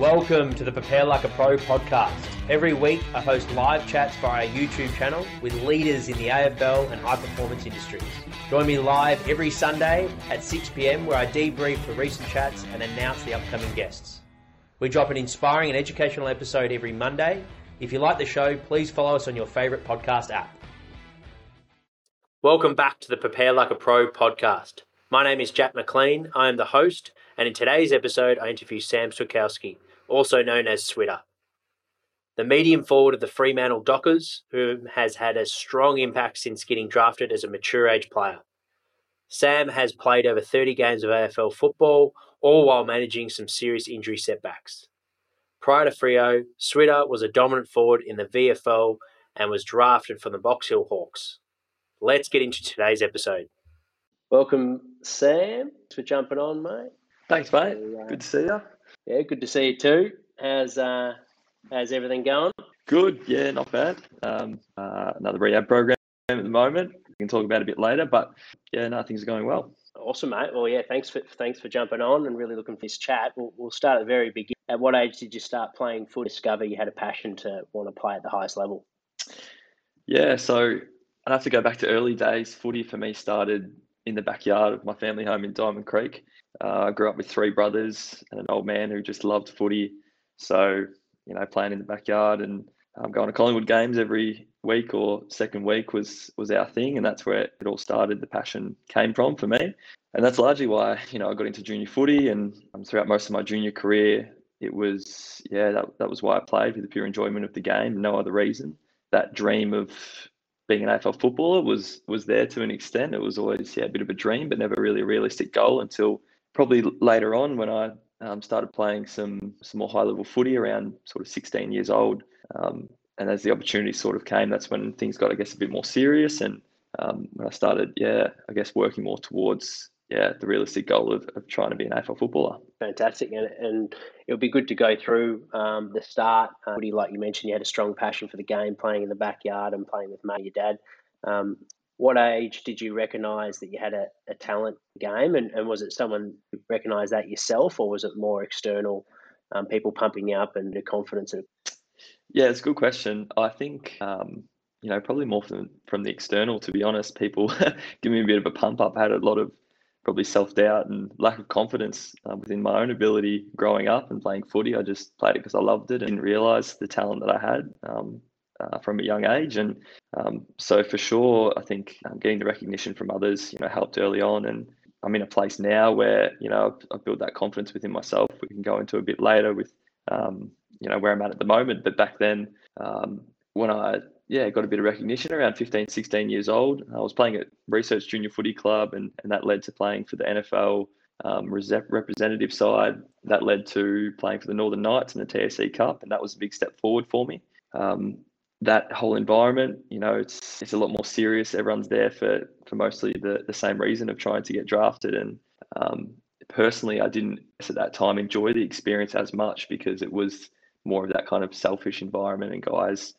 Welcome to the Prepare Like a Pro podcast. Every week, I host live chats via our YouTube channel with leaders in the AFL and high performance industries. Join me live every Sunday at 6 pm where I debrief the recent chats and announce the upcoming guests. We drop an inspiring and educational episode every Monday. If you like the show, please follow us on your favourite podcast app. Welcome back to the Prepare Like a Pro podcast. My name is Jack McLean. I am the host, and in today's episode, I interview Sam Switkowski also known as Switter. The medium forward of the Fremantle Dockers, who has had a strong impact since getting drafted as a mature age player. Sam has played over 30 games of AFL football, all while managing some serious injury setbacks. Prior to Freo, Switter was a dominant forward in the VFL and was drafted from the Box Hill Hawks. Let's get into today's episode. Welcome, Sam. Thanks for jumping on, mate. Thanks, mate. Good to see you. Yeah, good to see you too. How's uh, how's everything going? Good. Yeah, not bad. Um, uh, another rehab program at the moment. We can talk about it a bit later, but yeah, no, things are going well. Awesome, mate. Well, yeah, thanks for thanks for jumping on and really looking for this chat. We'll, we'll start at the very beginning. At what age did you start playing foot? Discover you had a passion to want to play at the highest level. Yeah, so I'd have to go back to early days. Footy for me started in the backyard of my family home in Diamond Creek. Uh, I grew up with three brothers and an old man who just loved footy. So, you know, playing in the backyard and um, going to Collingwood games every week or second week was was our thing, and that's where it all started. The passion came from for me, and that's largely why you know I got into junior footy, and um, throughout most of my junior career, it was yeah that that was why I played for the pure enjoyment of the game, no other reason. That dream of being an AFL footballer was was there to an extent. It was always yeah a bit of a dream, but never really a realistic goal until probably later on when I um, started playing some some more high level footy around sort of 16 years old. Um, and as the opportunity sort of came, that's when things got, I guess, a bit more serious. And um, when I started, yeah, I guess working more towards, yeah, the realistic goal of, of trying to be an AFL footballer. Fantastic. And, and it would be good to go through um, the start. Uh, like you mentioned, you had a strong passion for the game, playing in the backyard and playing with mate, your dad. Um, what age did you recognise that you had a, a talent game, and, and was it someone who recognised that yourself, or was it more external um, people pumping you up and the confidence? Of- yeah, it's a good question. I think um, you know probably more from from the external. To be honest, people give me a bit of a pump up. I had a lot of probably self doubt and lack of confidence uh, within my own ability growing up and playing footy. I just played it because I loved it and didn't realise the talent that I had. Um, uh, from a young age. And um, so for sure, I think um, getting the recognition from others, you know, helped early on. And I'm in a place now where, you know, I've, built that confidence within myself. We can go into a bit later with, um, you know, where I'm at at the moment. But back then, um, when I, yeah, got a bit of recognition around 15, 16 years old, I was playing at Research Junior Footy Club and, and that led to playing for the NFL um, representative side. That led to playing for the Northern Knights in the TAC Cup, and that was a big step forward for me. Um, that whole environment, you know, it's it's a lot more serious. Everyone's there for for mostly the the same reason of trying to get drafted. And um, personally, I didn't at that time enjoy the experience as much because it was more of that kind of selfish environment and guys,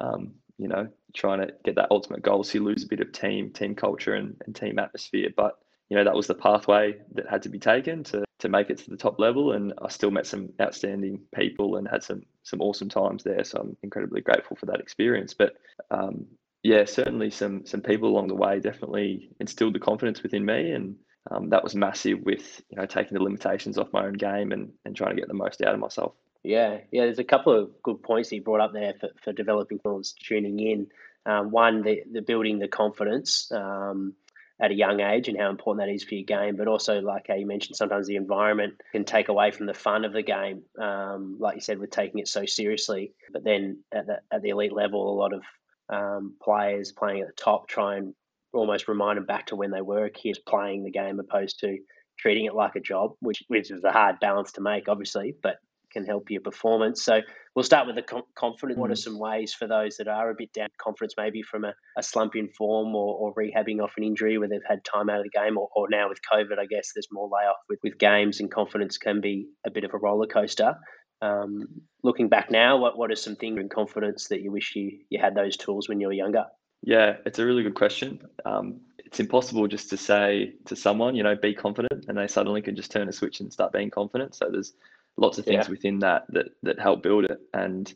um, you know, trying to get that ultimate goal. So you lose a bit of team team culture and, and team atmosphere. But you know that was the pathway that had to be taken to to make it to the top level. And I still met some outstanding people and had some some awesome times there. So I'm incredibly grateful for that experience. But um, yeah, certainly some some people along the way definitely instilled the confidence within me, and um, that was massive. With you know taking the limitations off my own game and and trying to get the most out of myself. Yeah, yeah. There's a couple of good points you brought up there for, for developing those tuning in. Um, one, the, the building the confidence. Um, at a young age and how important that is for your game. But also, like how you mentioned, sometimes the environment can take away from the fun of the game. Um, like you said, with taking it so seriously. But then at the, at the elite level, a lot of um, players playing at the top try and almost remind them back to when they were kids playing the game opposed to treating it like a job, which which is a hard balance to make, obviously. But can help your performance. So we'll start with the com- confidence. What are mm. some ways for those that are a bit down confidence, maybe from a, a slump in form or, or, rehabbing off an injury where they've had time out of the game, or, or now with COVID, I guess there's more layoff with, with games and confidence can be a bit of a roller coaster. Um, looking back now, what, what are some things in confidence that you wish you, you had those tools when you were younger? Yeah, it's a really good question. Um, it's impossible just to say to someone, you know, be confident, and they suddenly can just turn a switch and start being confident. So there's lots of things Yeah. within that that that help build it. And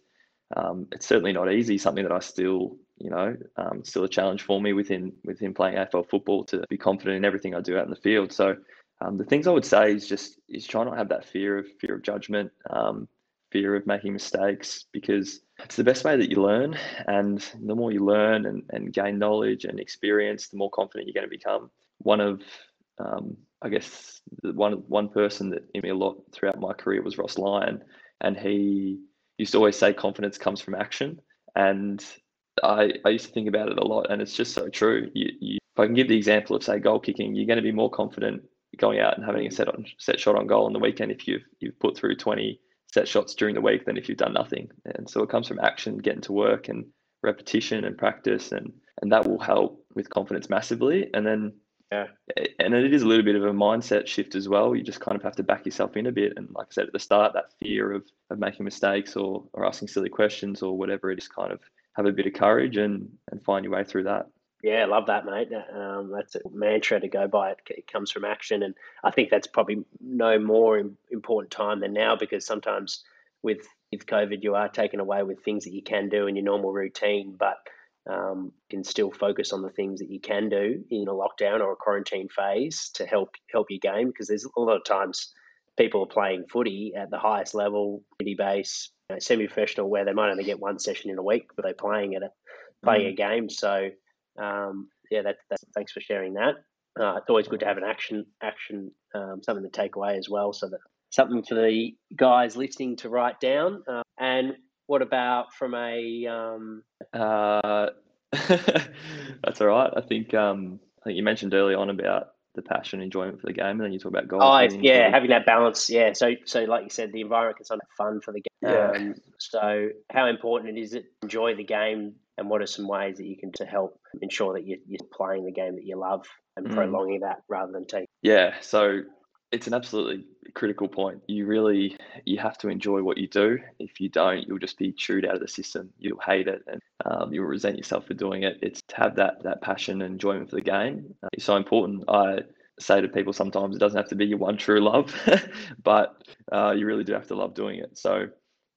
um, it's certainly not easy. Something that I still, you know, um, still a challenge for me within within playing AFL football to be confident in everything I do out in the field. So um, the things I would say is just is try not have that fear of fear of judgment, um, fear of making mistakes, because it's the best way that you learn. And the more you learn and, and gain knowledge and experience, the more confident you're going to become. One of um, I guess one one person that in me a lot throughout my career was Ross Lyon, and he used to always say confidence comes from action. And I, I used to think about it a lot, and it's just so true. You, you, if I can give the example of say goal kicking, you're going to be more confident going out and having a set on set shot on goal on the weekend if you've you've put through 20 set shots during the week than if you've done nothing. And so it comes from action, getting to work, and repetition and practice, and and that will help with confidence massively. And then Yeah. and it is a little bit of a mindset shift as well. You just kind of have to back yourself in a bit. And like I said at the start, that fear of, of making mistakes or, or asking silly questions or whatever, it is kind of have a bit of courage and, and find your way through that. Yeah, love that, mate. Um, that's a mantra to go by. It, it comes from action, and I think that's probably no more important time than now because sometimes with with COVID, you are taken away with things that you can do in your normal routine, but um, can still focus on the things that you can do in a lockdown or a quarantine phase to help help your game. Because there's a lot of times people are playing footy at the highest level, city base, you know, semi-professional, where they might only get one session in a week, but they're playing at a playing mm. a game. So um, yeah, that, that's thanks for sharing that. Uh, it's always good to have an action action um, something to take away as well, so that something for the guys listening to write down. Uh, and what about from a? Um... Uh, that's all right. I think um, I think you mentioned early on about the passion, enjoyment for the game, and then you talk about goals. Oh, yeah, having that balance. Yeah, so so like you said, the environment can sound fun for the game. Yeah. Um, so how important is it to enjoy the game, and what are some ways that you can to help ensure that you're, you're playing the game that you love and mm. prolonging that rather than taking? Yeah, so it's an absolutely critical point. You really you have to enjoy what you do. If you don't, you'll just be chewed out of the system. You'll hate it, and um, you'll resent yourself for doing it. It's to have that that passion and enjoyment for the game. Uh, it's so important. I say to people sometimes it doesn't have to be your one true love, but uh, you really do have to love doing it. So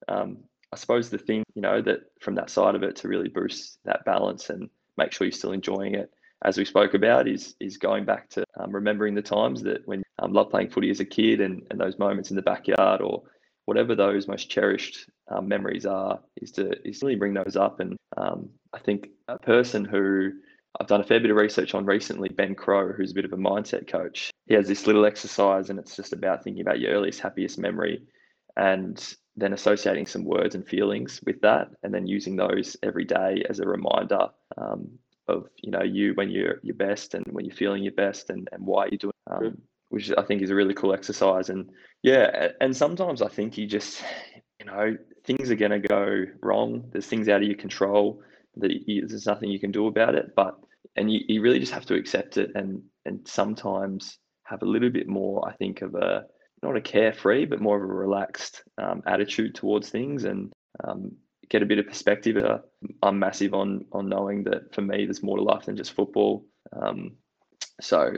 um, I suppose the thing you know that from that side of it to really boost that balance and make sure you're still enjoying it as we spoke about, is is going back to um, remembering the times that when I um, loved playing footy as a kid and, and those moments in the backyard or whatever those most cherished um, memories are, is to is really bring those up. And um, I think a person who I've done a fair bit of research on recently, Ben Crowe, who's a bit of a mindset coach. He has this little exercise, and it's just about thinking about your earliest, happiest memory, and then associating some words and feelings with that, and then using those every day as a reminder um, of you know you when you're your best and when you're feeling your best and, and why you're doing um, which I think is a really cool exercise. And yeah and sometimes I think you just you know things are going to go wrong. There's things out of your control that you, there's nothing you can do about it. But and you, you really just have to accept it and and sometimes have a little bit more I think of a not a carefree but more of a relaxed um, attitude towards things. And um, get a bit of perspective. Uh, I'm massive on on knowing that for me, there's more to life than just football. Um, so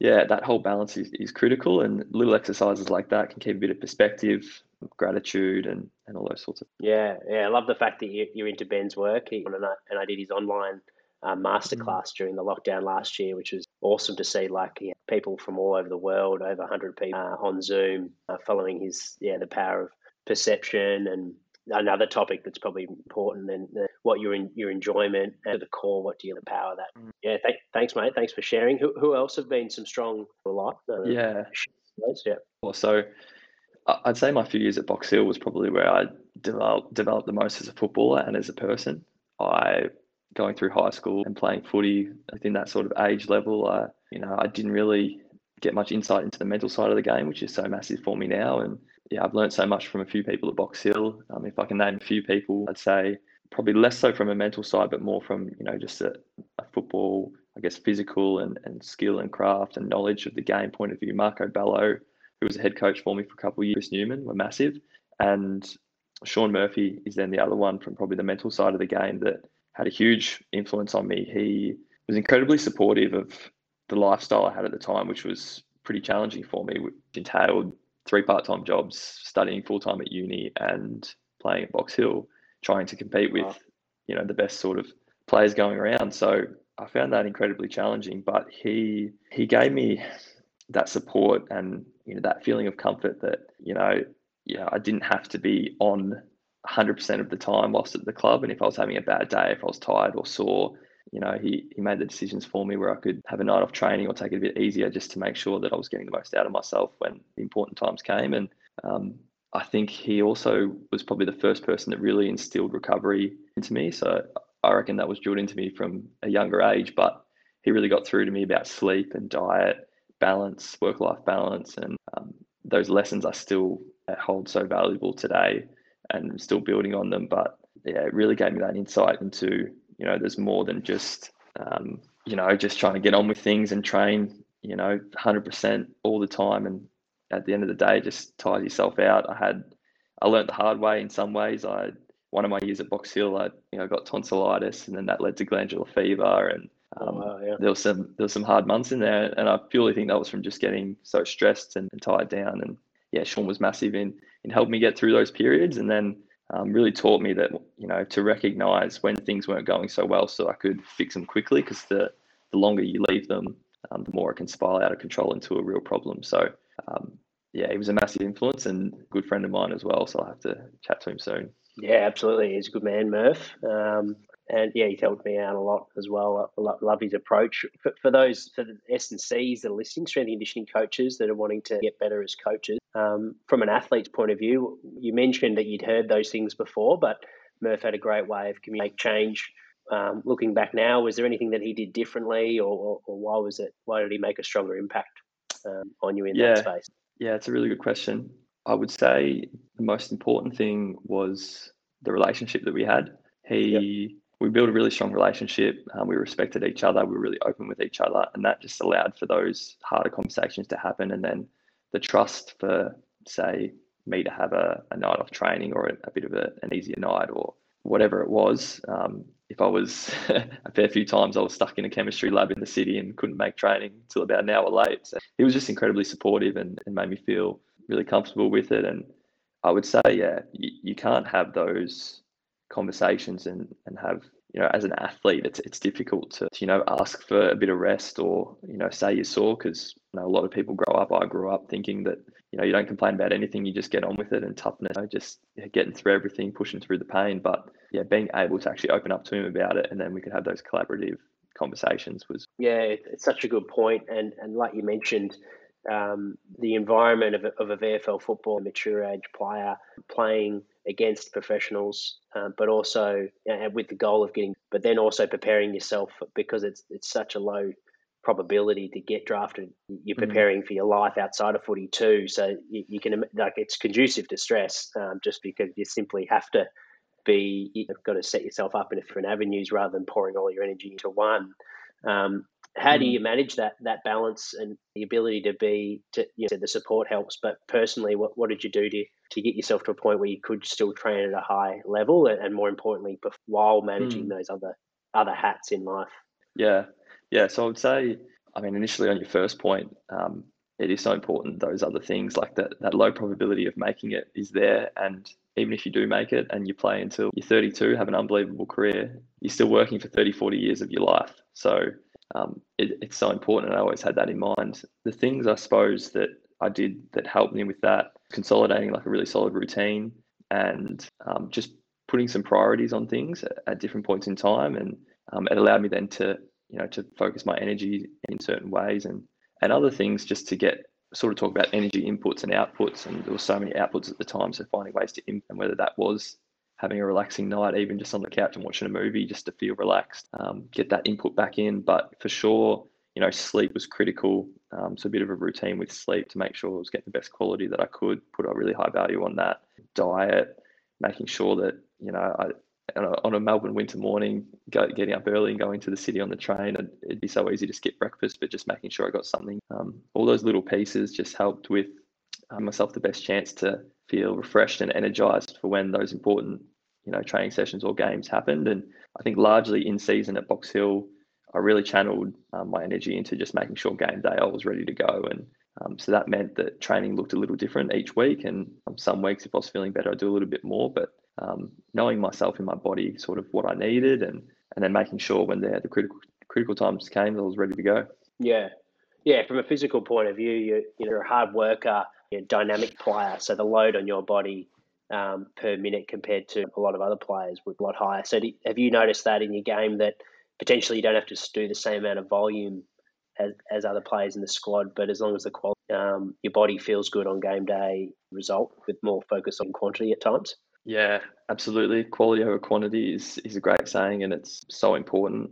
yeah, that whole balance is, is critical, and little exercises like that can keep a bit of perspective, gratitude, and and all those sorts of. Yeah, yeah, I love the fact that you, you're into Ben's work, he, and I, and I did his online uh, masterclass mm. during the lockdown last year, which was awesome to see. Like you know, people from all over the world, over 100 people uh, on Zoom, uh, following his yeah the power of perception and another topic that's probably important and what your your enjoyment at the core what do you empower that. Mm. yeah th- thanks mate. Thanks for sharing. Who, who else have been some strong a lot? Uh, yeah. Yeah. Well so i'd say my few years at box hill was probably where i developed developed the most as a footballer and as a person. I going through high school and playing footy within that sort of age level i you know i didn't really get much insight into the mental side of the game which is so massive for me now. And yeah, I've learned so much from a few people at Box Hill. Um, if I can name a few people, I'd say probably less so from a mental side, but more from you know just a, a football, I guess, physical and, and skill and craft and knowledge of the game point of view. Marco Bello, who was a head coach for me for a couple of years, Chris Newman were massive, and Sean Murphy is then the other one from probably the mental side of the game that had a huge influence on me. He was incredibly supportive of the lifestyle I had at the time, which was pretty challenging for me, which entailed three part-time jobs, studying full-time at uni and playing at Box Hill, trying to compete with, wow. you know, the best sort of players going around. So I found that incredibly challenging. But he he gave me that support and you know that feeling of comfort that you know yeah I didn't have to be on 100% of the time whilst at the club and if I was having a bad day if I was tired or sore you know he he made the decisions for me where I could have a night off training or take it a bit easier just to make sure that I was getting the most out of myself when the important times came. And um, I think he also was probably the first person that really instilled recovery into me. So I reckon that was drilled into me from a younger age but he really got through to me about sleep and diet balance, work life balance, and um, those lessons I still hold so valuable today and I'm still building on them. But yeah, it really gave me that insight into, you know, there's more than just, um, you know, just trying to get on with things and train, you know, 100% all the time. And at the end of the day, just tires yourself out. I had, I learned the hard way in some ways. I, one of my years at Box Hill, I, you know, got tonsillitis and then that led to glandular fever and Oh, um, oh, wow, yeah. There was some there was some hard months in there, and I purely think that was from just getting so stressed and, and tired down. And yeah, Sean was massive in in helping me get through those periods, and then um, really taught me that you know to recognize when things weren't going so well, so I could fix them quickly. Because the the longer you leave them, um, the more it can spiral out of control into a real problem. So um, yeah, he was a massive influence and good friend of mine as well. So I'll have to chat to him soon. Yeah, absolutely. He's a good man, Murph. Um, and yeah, he's helped me out a lot as well. I love his approach. For, for those for the S and C's that are listening, strength and conditioning coaches that are wanting to get better as coaches, um, from an athlete's point of view, you mentioned that you'd heard those things before, but Murph had a great way of communicating change. Um, looking back now, was there anything that he did differently, or, or, or why was it? Why did he make a stronger impact um, on you in yeah. that space? Yeah, it's a really good question. I would say the most important thing was the relationship that we had. He yep we built a really strong relationship. Um, we respected each other. We were really open with each other, and that just allowed for those harder conversations to happen. And then the trust for, say, me to have a, a night off training or a, a bit of a, an easier night or whatever it was. Um, if I was a fair few times, I was stuck in a chemistry lab in the city and couldn't make training until about an hour late. So he was just incredibly supportive and, and made me feel really comfortable with it. And I would say, yeah, you, you can't have those conversations and and have you know as an athlete it's it's difficult to you know ask for a bit of rest or you know say you're sore because you know a lot of people grow up I grew up thinking that you know you don't complain about anything you just get on with it and toughness you know, just getting through everything pushing through the pain. But yeah being able to actually open up to him about it and then we could have those collaborative conversations was yeah it's such a good point. And and like you mentioned um, the environment of of a VFL football mature age player playing against professionals, um, but also uh, with the goal of getting, but then also preparing yourself because it's it's such a low probability to get drafted. You're mm. preparing mm. for your life outside of footy too, so you, you can like it's conducive to stress um, just because you simply have to be you've got to set yourself up in different avenues rather than pouring all your energy into one. Um, how do mm. you manage that that balance and the ability to be to you know the support helps but personally what, what did you do to to get yourself to a point where you could still train at a high level and, and more importantly while managing mm. those other other hats in life yeah yeah so i would say i mean initially on your first point um, it is so important those other things like that that low probability of making it is there and even if you do make it and you play until you're 32 have an unbelievable career you're still working for 30 40 years of your life so um, it, it's so important. And I always had that in mind. The things I suppose that I did that helped me with that, consolidating like a really solid routine and um, just putting some priorities on things at, at different points in time. And um, it allowed me then to, you know, to focus my energy in certain ways and, and other things just to get sort of talk about energy inputs and outputs. And there were so many outputs at the time. So finding ways to, and whether that was having a relaxing night, even just on the couch and watching a movie just to feel relaxed, um, get that input back in. But for sure, you know, sleep was critical. Um, so a bit of a routine with sleep to make sure I was getting the best quality that I could, put a really high value on that. Diet, making sure that, you know, I, on a, Melbourne winter morning, go, getting up early and going to the city on the train, it'd be so easy to skip breakfast, but just making sure I got something. Um, all those little pieces just helped with uh, myself the best chance to feel refreshed and energized for when those important you know training sessions or games happened and i think largely in season at box hill i really channeled um, my energy into just making sure game day i was ready to go and Um, so that meant that training looked a little different each week. And um, some weeks, if I was feeling better, I'd do a little bit more. But um, knowing myself in my body, sort of what I needed, and and then making sure when the, the critical critical times came, I was ready to go. Yeah, yeah. From a physical point of view, you you're a hard worker, you're a dynamic player, so the load on your body um, per minute compared to a lot of other players would a lot higher. So do, have you noticed that in your game that potentially you don't have to do the same amount of volume as, as other players in the squad, but as long as the quality, um, your body feels good on game day, result with more focus on quantity at times. Yeah, absolutely. Quality over quantity is is a great saying, and it's so important.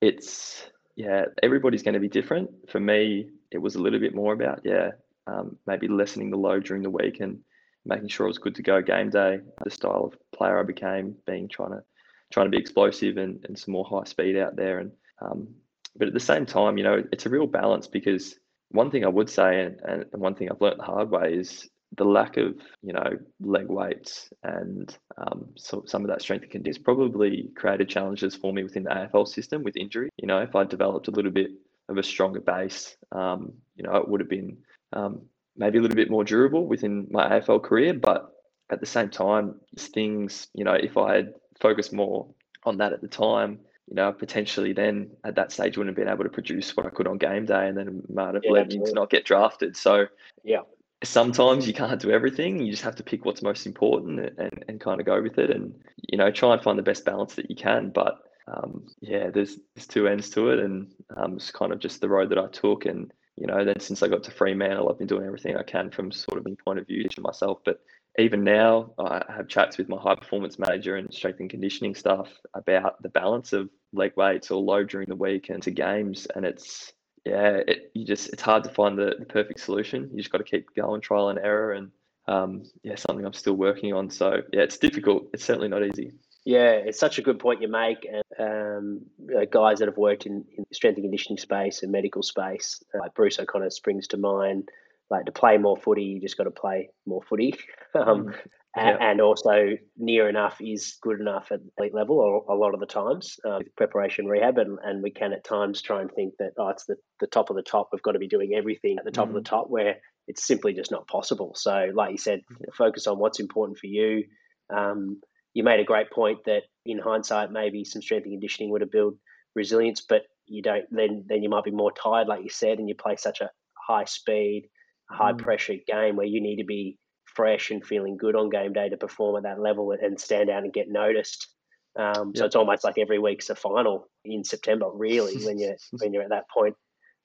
It's yeah, everybody's going to be different. For me, it was a little bit more about yeah, um, maybe lessening the load during the week and making sure it was good to go game day. The style of player I became, being trying to trying to be explosive and, and some more high speed out there. And um, but at the same time, you know, it's a real balance because one thing I would say, and, and one thing I've learned the hard way is the lack of you know leg weights and um, so some of that strength and conditioning probably created challenges for me within the AFL system with injury. You know, if I developed a little bit of a stronger base, um, you know, it would have been um, maybe a little bit more durable within my AFL career. But at the same time, things, you know, if I had focused more on that at the time, you know, potentially then at that stage wouldn't have been able to produce what I could on game day and then might have yeah, led me to not get drafted. So yeah. Sometimes you can't do everything. You just have to pick what's most important and, and kind of go with it and, you know, try and find the best balance that you can. But um, yeah, there's there's two ends to it, and um, it's kind of just the road that I took. And you know, then since I got to Fremantle, I've been doing everything I can from sort of a point of view to myself. But even now, I have chats with my high performance manager and strength and conditioning staff about the balance of leg weights or load during the week and to games. And it's, yeah, it, you just, it's hard to find the, the perfect solution. You just got to keep going, trial and error. And um, yeah, something I'm still working on. So yeah, it's difficult. It's certainly not easy. Yeah, it's such a good point you make. And um, you know, guys that have worked in, in strength and conditioning space and medical space, like Bruce O'Connor springs to mind like to play more footy, you just got to play more footy. um, mm. yeah. and, also near enough is good enough at elite level a, a lot of the times uh, with preparation rehab. And, and we can at times try and think that, oh, it's the, the top of the top. We've got to be doing everything at the top mm. of the mm. top where it's simply just not possible. So, like you said, yeah. focus on what's important for you. Um, you made a great point that in hindsight, maybe some strength and conditioning would have built resilience, but you don't. Then, then you might be more tired, like you said, and you play such a high speed, high mm. pressure game where you need to be fresh and feeling good on game day to perform at that level and stand out and get noticed. Um, so yep. it's almost like every week's a final in September, really, when you're when you're at that point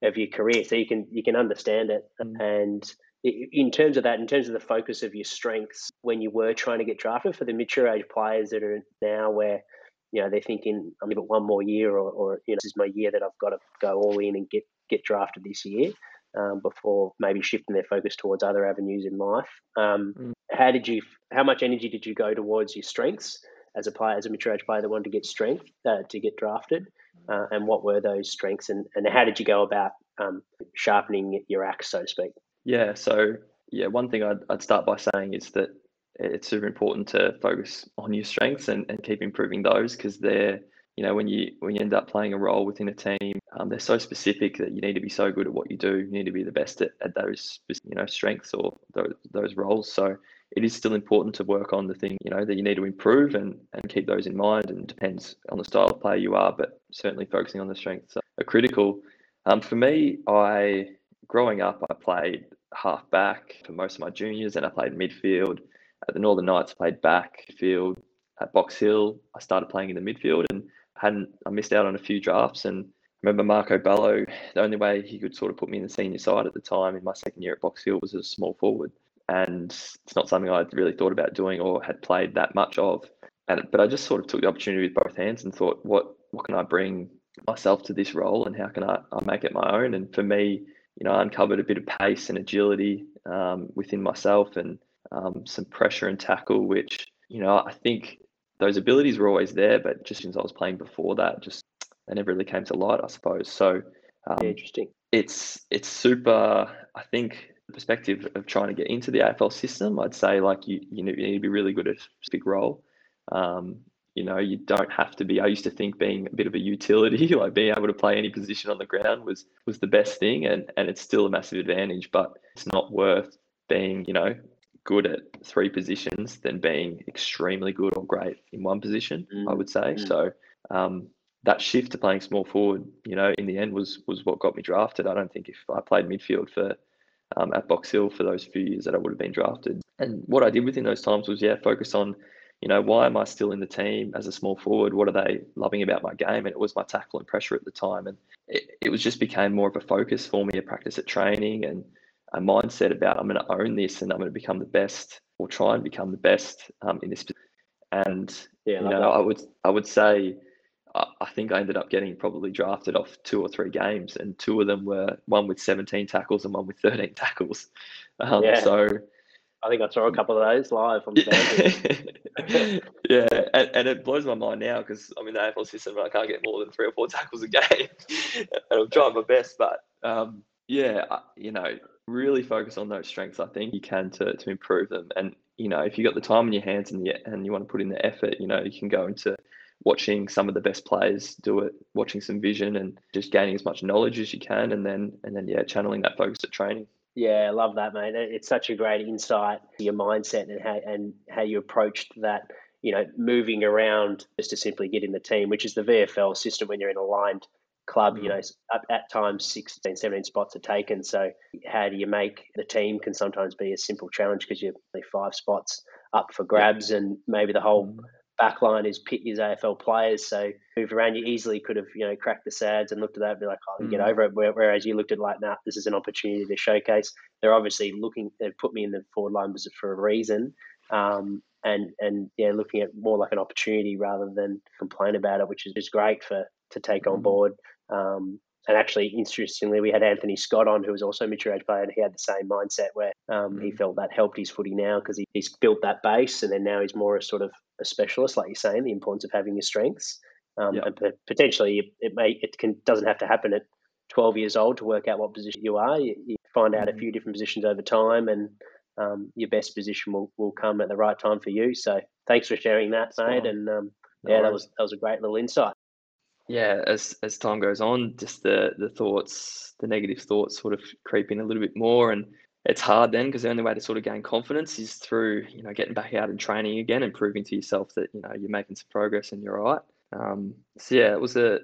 of your career. So you can you can understand it. Mm. And in terms of that, in terms of the focus of your strengths, when you were trying to get drafted for the mature age players that are now where you know they're thinking I'm give it one more year or, or you know this is my year that I've got to go all in and get get drafted this year um, before maybe shifting their focus towards other avenues in life. Um, mm. How did you? How much energy did you go towards your strengths as a player, as a mature age player that wanted to get strength uh, to get drafted? Uh, and what were those strengths, and, and how did you go about um, sharpening your axe, so to speak? Yeah, so yeah, one thing I'd, I'd start by saying is that it's super important to focus on your strengths and, and keep improving those because they're you know when you when you end up playing a role within a team um, they're so specific that you need to be so good at what you do you need to be the best at, at those you know strengths or those, those roles. So it is still important to work on the thing you know that you need to improve and and keep those in mind and depends on the style of player you are but certainly focusing on the strengths are critical. Um, for me i growing up i played half back for most of my juniors and i played midfield at the northern knights I played back field at box hill i started playing in the midfield and hadn't I missed out on a few drafts and I remember Marco Bello, the only way he could sort of put me in the senior side at the time in my second year at Box Hill was as a small forward. And it's not something I'd really thought about doing or had played that much of. And but I just sort of took the opportunity with both hands and thought, what what can I bring myself to this role and how can I, I make it my own? And for me, you know, I uncovered a bit of pace and agility um, within myself and um, some pressure and tackle, which, you know, I think those abilities were always there, but just since I was playing before that, just they never really came to light, I suppose. So um, interesting. It's it's super. I think the perspective of trying to get into the AFL system, I'd say like you you need to be really good at a big role. Um, you know, you don't have to be. I used to think being a bit of a utility, like being able to play any position on the ground, was was the best thing, and and it's still a massive advantage. But it's not worth being, you know, good at three positions than being extremely good or great in one position. Mm. I would say mm. so. Um, that shift to playing small forward, you know, in the end was was what got me drafted. I don't think if I played midfield for um, at Box Hill for those few years that I would have been drafted. And what I did within those times was, yeah, focus on you know, why am I still in the team as a small forward? What are they loving about my game? And it was my tackle and pressure at the time. And it, it was just became more of a focus for me, a practice at training and a mindset about I'm going to own this and I'm going to become the best or try and become the best um, in this. And yeah, you know, that. I would I would say I, think I ended up getting probably drafted off two or three games, and two of them were one with 17 tackles and one with 13 tackles. Um, yeah. So I think I saw a couple of those live on the Yeah, and, and it blows my mind now because I'm in the AFL system and I can't get more than three or four tackles a game. and I'm trying my best, but um, yeah, you know, really focus on those strengths. I think you can to to improve them. And you know, if you got the time in your hands and the, and you want to put in the effort, you know, you can go into watching some of the best players do it, watching some vision, and just gaining as much knowledge as you can, and then and then yeah, channeling that focus at training. Yeah, I love that, mate. It's such a great insight your mindset and how and how you approached that. You know, moving around just to simply get in the team, which is the VFL system when you're in a aligned club. You mm. know, at, at times 16, 17 spots are taken. So how do you make the team can sometimes be a simple challenge because you're five spots up for grabs, and maybe the whole mm backline is pit is AFL players, so move around. You easily could have you know cracked the sads and looked at that and be like, oh, mm. get over it. Whereas you looked at like, nah, this is an opportunity to showcase. They're obviously looking. They've put me in the forward line for a reason. Um, and and yeah, looking at more like an opportunity rather than complain about it, which is just great for to take on mm. board. Um, and actually, interestingly, we had Anthony Scott on, who was also a mature age player, and he had the same mindset where um, he mm. felt that helped his footy now because he, he's built that base, and then now he's more a sort of a specialist, like you're saying, the importance of having your strengths. Um, yep. And potentially, it may it can doesn't have to happen at 12 years old to work out what position you are. You, you find out mm-hmm. a few different positions over time, and um, your best position will, will come at the right time for you. So, thanks for sharing that, mate. And um, no yeah, worries. that was that was a great little insight yeah, as as time goes on, just the the thoughts, the negative thoughts, sort of creep in a little bit more, and it's hard then because the only way to sort of gain confidence is through you know getting back out and training again and proving to yourself that you know you're making some progress and you're right. Um, so yeah, it was a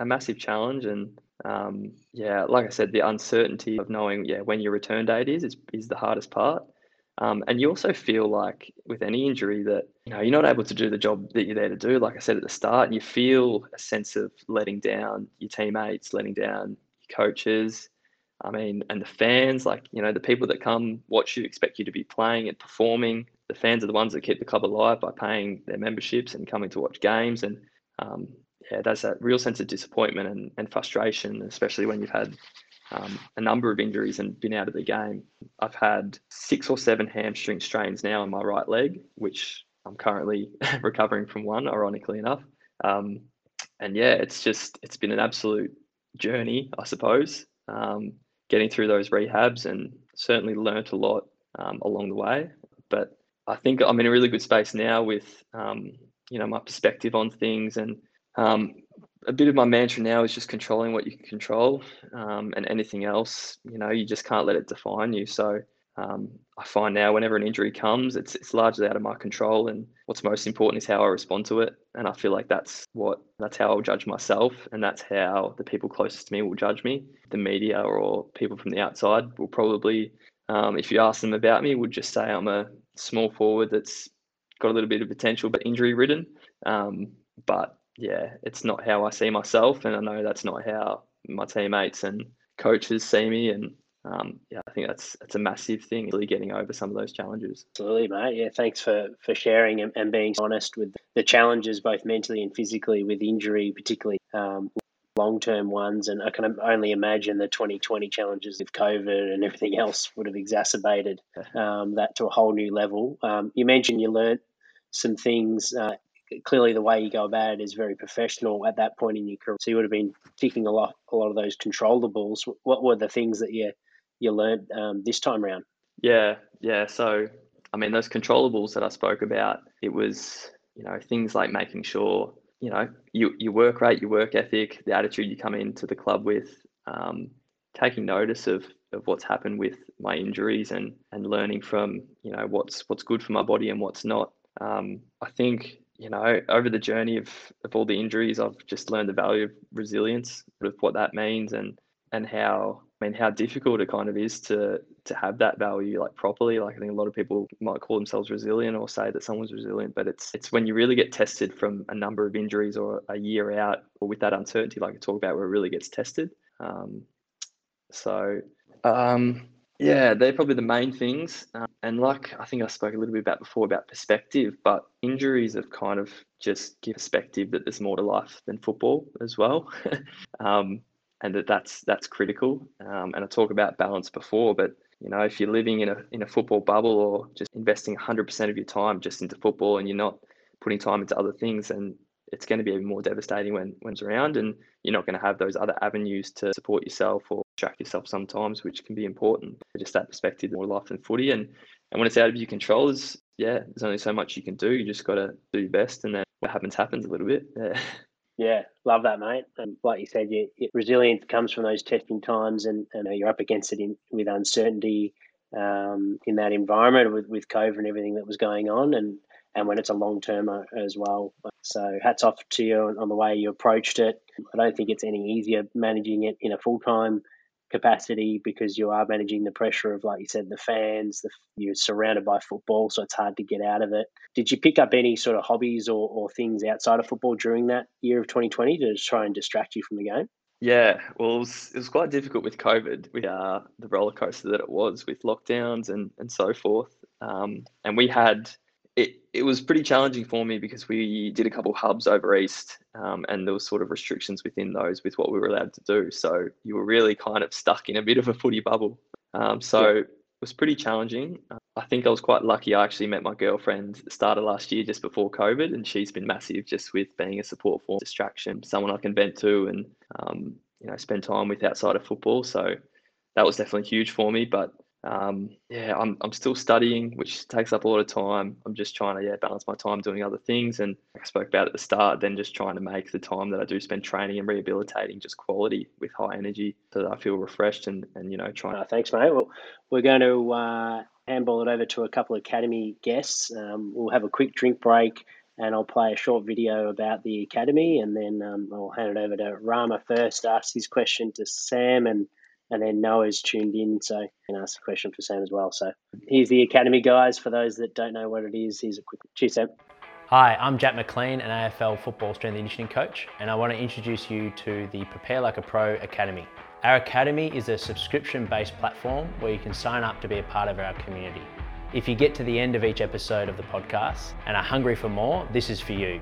a massive challenge, and um, yeah, like I said, the uncertainty of knowing yeah when your return date is is, is the hardest part. Um, and you also feel like with any injury that you know you're not able to do the job that you're there to do. Like I said at the start, you feel a sense of letting down your teammates, letting down your coaches. I mean, and the fans, like you know, the people that come watch you expect you to be playing and performing. The fans are the ones that keep the club alive by paying their memberships and coming to watch games. And um, yeah, that's a real sense of disappointment and, and frustration, especially when you've had um, a number of injuries and been out of the game. I've had six or seven hamstring strains now in my right leg, which I'm currently recovering from one, ironically enough. Um, and yeah, it's just it's been an absolute journey, I suppose, um, getting through those rehabs and certainly learnt a lot um, along the way. But I think I'm in a really good space now with um, you know my perspective on things and um, a bit of my mantra now is just controlling what you can control, um, and anything else, you know, you just can't let it define you. So um, I find now whenever an injury comes, it's it's largely out of my control, and what's most important is how I respond to it. And I feel like that's what that's how I'll judge myself, and that's how the people closest to me will judge me. The media or people from the outside will probably, um, if you ask them about me, would just say I'm a small forward that's got a little bit of potential but injury ridden. Um, but yeah, it's not how I see myself, and I know that's not how my teammates and coaches see me. And um, yeah, I think that's that's a massive thing, really getting over some of those challenges. Absolutely, mate. Yeah, thanks for for sharing and, and being honest with the challenges, both mentally and physically, with injury, particularly. Um, long term ones. And I can only imagine the 2020 challenges with COVID and everything else would have exacerbated um, that to a whole new level. Um, you mentioned you learnt some things uh, clearly the way you go about it is very professional at that point in your career. So you would have been ticking a lot, a lot of those controllables. What were the things that you you learned um, this time around? Yeah, yeah. So I mean, those controllables that I spoke about, it was you know things like making sure you know you work rate, your work ethic, the attitude you come into the club with, um, taking notice of of what's happened with my injuries and and learning from you know what's what's good for my body and what's not. Um, I think you know over the journey of of all the injuries, I've just learned the value of resilience, of what that means, and and how I mean how difficult it kind of is to to have that value like properly. Like I think a lot of people might call themselves resilient or say that someone's resilient, but it's it's when you really get tested from a number of injuries or a year out or with that uncertainty, like I talk about, where it really gets tested. Um, so um, yeah, they're probably the main things. Um, and like I think I spoke a little bit about before about perspective, but injuries have kind of just give perspective that there's more to life than football as well. um, and that that's that's critical. Um, and I talk about balance before, but you know, if you're living in a in a football bubble or just investing 100% of your time just into football and you're not putting time into other things, then it's going to be even more devastating when when it's around, and you're not going to have those other avenues to support yourself or distract yourself sometimes, which can be important. Just that perspective, more life than footy, and and when it's out of your control, is yeah, there's only so much you can do. You just got to do your best, and then what happens happens a little bit. Yeah. Yeah, love that, mate. And like you said, you, resilience comes from those testing times, and, and you're up against it in, with uncertainty um, in that environment with, with COVID and everything that was going on, and and when it's a long term as well. So hats off to you on, on the way you approached it. I don't think it's any easier managing it in a full time capacity because you are managing the pressure of, like you said, the fans. The, you're surrounded by football, so it's hard to get out of it. Did you pick up any sort of hobbies or, or things outside of football during that year of 2020 to try and distract you from the game? Yeah, well, it was, it was quite difficult with COVID, with uh, the roller coaster that it was, with lockdowns and, and so forth. Um, and we had it, it was pretty challenging for me because we did a couple hubs over east um, and there was sort of restrictions within those with what we were allowed to do. So you were really kind of stuck in a bit of a footy bubble. Um, so yeah. it was pretty challenging. I think i was quite lucky. I actually met my girlfriend started last year just before covid and she's been massive just with being a support for distraction someone i can vent to and um, you know spend time with outside of football. So that was definitely huge for me but um, yeah, I'm, I'm still studying, which takes up a lot of time. I'm just trying to yeah balance my time doing other things, and I spoke about at the start, then just trying to make the time that I do spend training and rehabilitating just quality with high energy, so that I feel refreshed and and you know trying. Uh, thanks, mate. Well, we're going to uh, handball it over to a couple of academy guests. Um, we'll have a quick drink break. And I'll play a short video about the academy, and then um, I'll hand it over to Rama first. Ask his question to Sam, and and then Noah's tuned in, so I can ask a question for Sam as well. So here's the Academy guys. For those that don't know what it is, here's a quick cheers, Sam. Hi, I'm Jack McLean, an AFL football strength and conditioning coach, and I want to introduce you to the Prepare Like a Pro Academy. Our Academy is a subscription based platform where you can sign up to be a part of our community. If you get to the end of each episode of the podcast and are hungry for more, this is for you.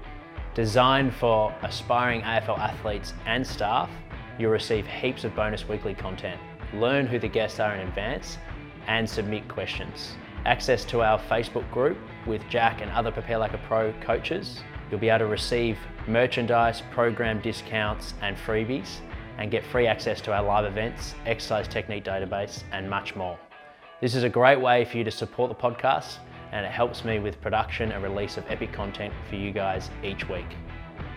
Designed for aspiring AFL athletes and staff You'll receive heaps of bonus weekly content, learn who the guests are in advance, and submit questions. Access to our Facebook group with Jack and other Prepare Like a Pro coaches. You'll be able to receive merchandise, program discounts, and freebies, and get free access to our live events, exercise technique database, and much more. This is a great way for you to support the podcast, and it helps me with production and release of epic content for you guys each week.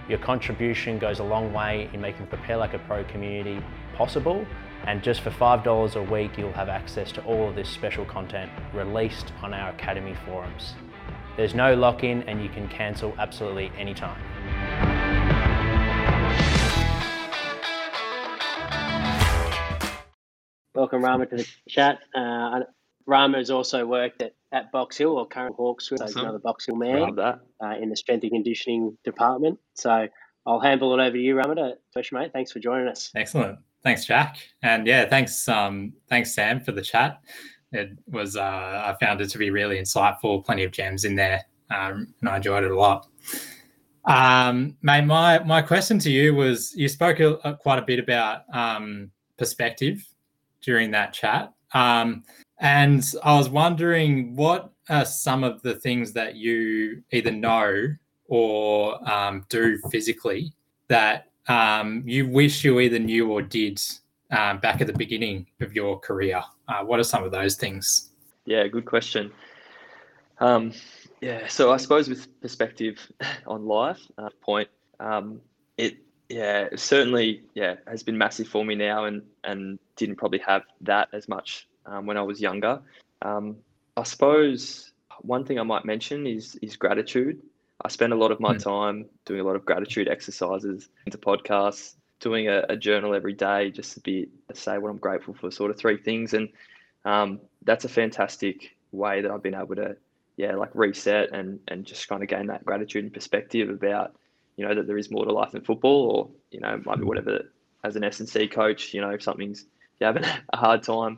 Your contribution goes a long way in making Prepare Like a Pro community possible. And just for $5 a week, you'll have access to all of this special content released on our Academy forums. There's no lock in and you can cancel absolutely anytime. Welcome, Rama, to the chat. Uh, Rama has also worked at, at Box Hill or current Hawkesville, so he's another Box Hill man uh, in the strength and conditioning department. So I'll handle it over to you, Rama, to question, mate. Thanks for joining us. Excellent. Thanks, Jack. And yeah, thanks, um, thanks, Sam, for the chat. It was, uh, I found it to be really insightful, plenty of gems in there, um, and I enjoyed it a lot. Um, mate, my, my question to you was you spoke a, a, quite a bit about um, perspective during that chat. Um, and I was wondering what are some of the things that you either know or um, do physically that um, you wish you either knew or did um, back at the beginning of your career? Uh, what are some of those things? Yeah, good question. Um, Yeah, so I suppose with perspective on life, uh, point, um, it yeah certainly yeah has been massive for me now, and and didn't probably have that as much um, when I was younger. Um, I suppose one thing I might mention is is gratitude. I spend a lot of my mm. time doing a lot of gratitude exercises, into podcasts, doing a, a, journal every day, just to be to say what I'm grateful for, sort of three things, and um, that's a fantastic way that I've been able to, yeah, like reset and and just kind of gain that gratitude and perspective about, you know, that there is more to life than football, or you know, maybe whatever. As an S and C coach, you know, if something's you're having a hard time,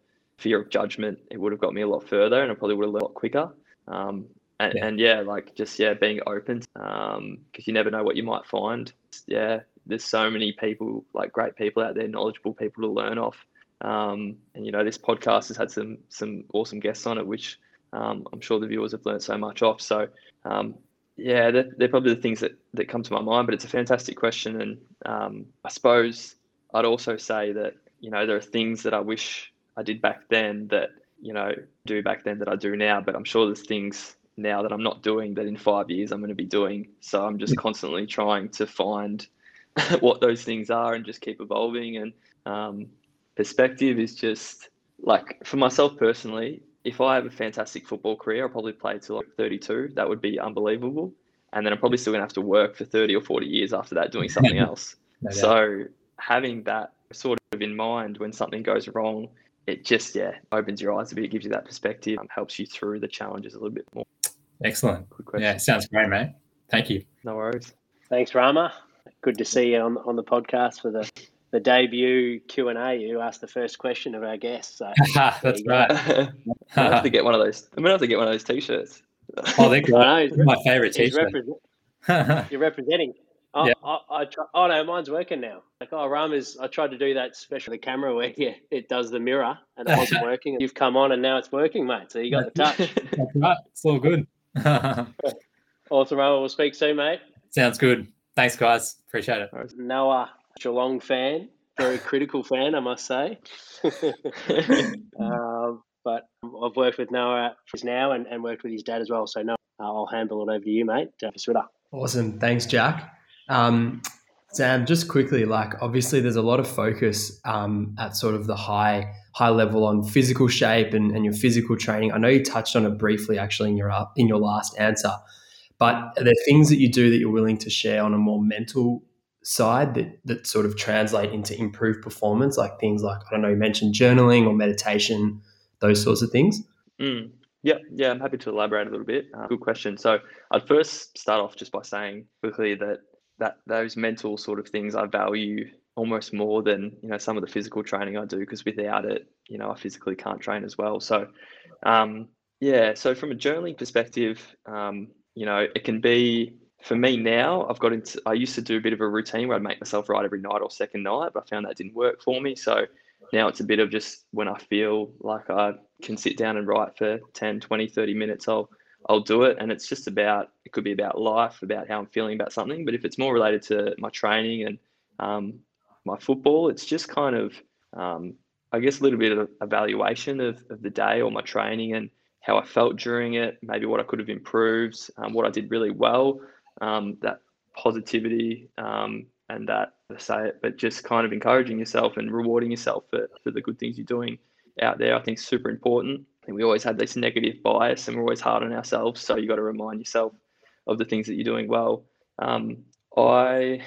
fear of judgment, it would have got me a lot further, and I probably would have learned a lot quicker. Um, and, yeah. and, yeah. like just yeah, being open because um, you never know what you might find. Yeah, there's so many people, like great people out there, knowledgeable people to learn off. Um, and you know, this podcast has had some some awesome guests on it, which um, I'm sure the viewers have learned so much off. So um, yeah, they're, they're, probably the things that, that come to my mind. But it's a fantastic question, and um, I suppose I'd also say that you know there are things that I wish I did back then that you know do back then that I do now. But I'm sure there's things now that I'm not doing that in five years I'm going to be doing. So I'm just constantly trying to find what those things are and just keep evolving. And um, perspective is just like for myself personally. If I have a fantastic football career, I'll probably play till like 32. That would be unbelievable. And then I'm probably still gonna have to work for 30 or 40 years after that doing something else. no so having that sort of in mind when something goes wrong it just yeah opens your eyes a bit, gives you that perspective, um, helps you through the challenges a little bit more. Excellent. Yeah, sounds great, mate. Thank you. No worries. Thanks, Rama. Good to see you on on the podcast for the the debut Q and A. You asked the first question of our guests. So That's right. I have to get one of those. I'm gonna have to get one of those t-shirts. oh, they're great. my favorite t-shirt. you're representing. Oh, yeah. I, I try, oh no, mine's working now. Like, oh, Rama's, I tried to do that special the camera where yeah, it does the mirror and it wasn't working. You've come on and now it's working, mate. So you got the touch. That's right. It's all good. awesome, Rama. We'll speak soon, mate. Sounds good. Thanks, guys. Appreciate it. Noah, Geelong fan, very critical fan, I must say. um, but I've worked with Noah now and, and worked with his dad as well. So, Noah, I'll handle it over to you, mate, uh, for Twitter. Awesome. Thanks, Jack. Um, Sam, just quickly, like obviously there's a lot of focus um, at sort of the high high level on physical shape and, and your physical training. I know you touched on it briefly actually in your in your last answer, but are there things that you do that you're willing to share on a more mental side that that sort of translate into improved performance, like things like I don't know, you mentioned journaling or meditation, those sorts of things. Mm. Yeah, yeah, I'm happy to elaborate a little bit. Uh, good question. So I'd first start off just by saying quickly that that those mental sort of things I value almost more than you know some of the physical training I do because without it, you know, I physically can't train as well. So, um, yeah. So from a journaling perspective, um, you know, it can be for me now. I've got into. I used to do a bit of a routine where I'd make myself write every night or second night, but I found that didn't work for me. So now it's a bit of just when I feel like I can sit down and write for 10, 20, 30 minutes, I'll I'll do it. And it's just about, it could be about life, about how I'm feeling about something. But if it's more related to my training and um, my football, it's just kind of, um, I guess, a little bit of evaluation of, of the day or my training and how I felt during it, maybe what I could have improved, um, what I did really well, um, that positivity um, and that, say it, but just kind of encouraging yourself and rewarding yourself for, for the good things you're doing out there, I think is super important. I think we always have this negative bias and we're always hard on ourselves. So you got to remind yourself of the things that you're doing well. Um, I,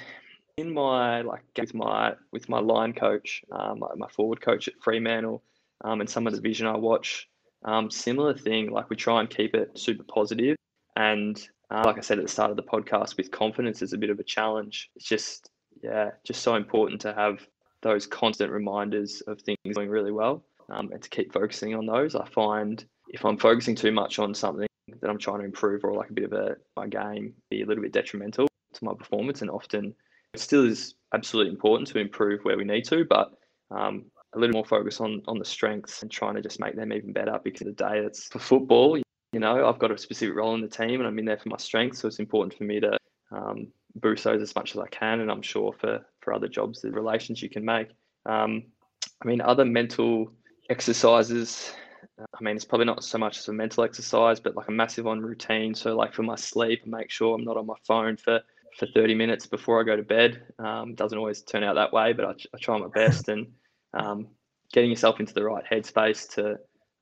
in my like with my with my line coach, um, my forward coach at Fremantle, um, and some of the vision I watch, um, similar thing. Like we try and keep it super positive, and uh, like I said at the start of the podcast, with confidence is a bit of a challenge. It's just yeah, just so important to have those constant reminders of things going really well um, and to keep focusing on those. I find if I'm focusing too much on something that I'm trying to improve or like a bit of a my game be a little bit detrimental to my performance. And often it still is absolutely important to improve where we need to, but um, a little more focus on on the strengths and trying to just make them even better because the day that's for football. You know, I've got a specific role in the team and I'm in there for my strengths. So it's important for me to um, boost those as much as I can. And I'm sure for, for other jobs, the relations you can make. Um, I mean, other mental exercises, I mean, it's probably not so much as a mental exercise, but like a massive on routine. So, like for my sleep, I make sure I'm not on my phone for, for 30 minutes before I go to bed. Um, doesn't always turn out that way, but I, I try my best. And um, getting yourself into the right headspace to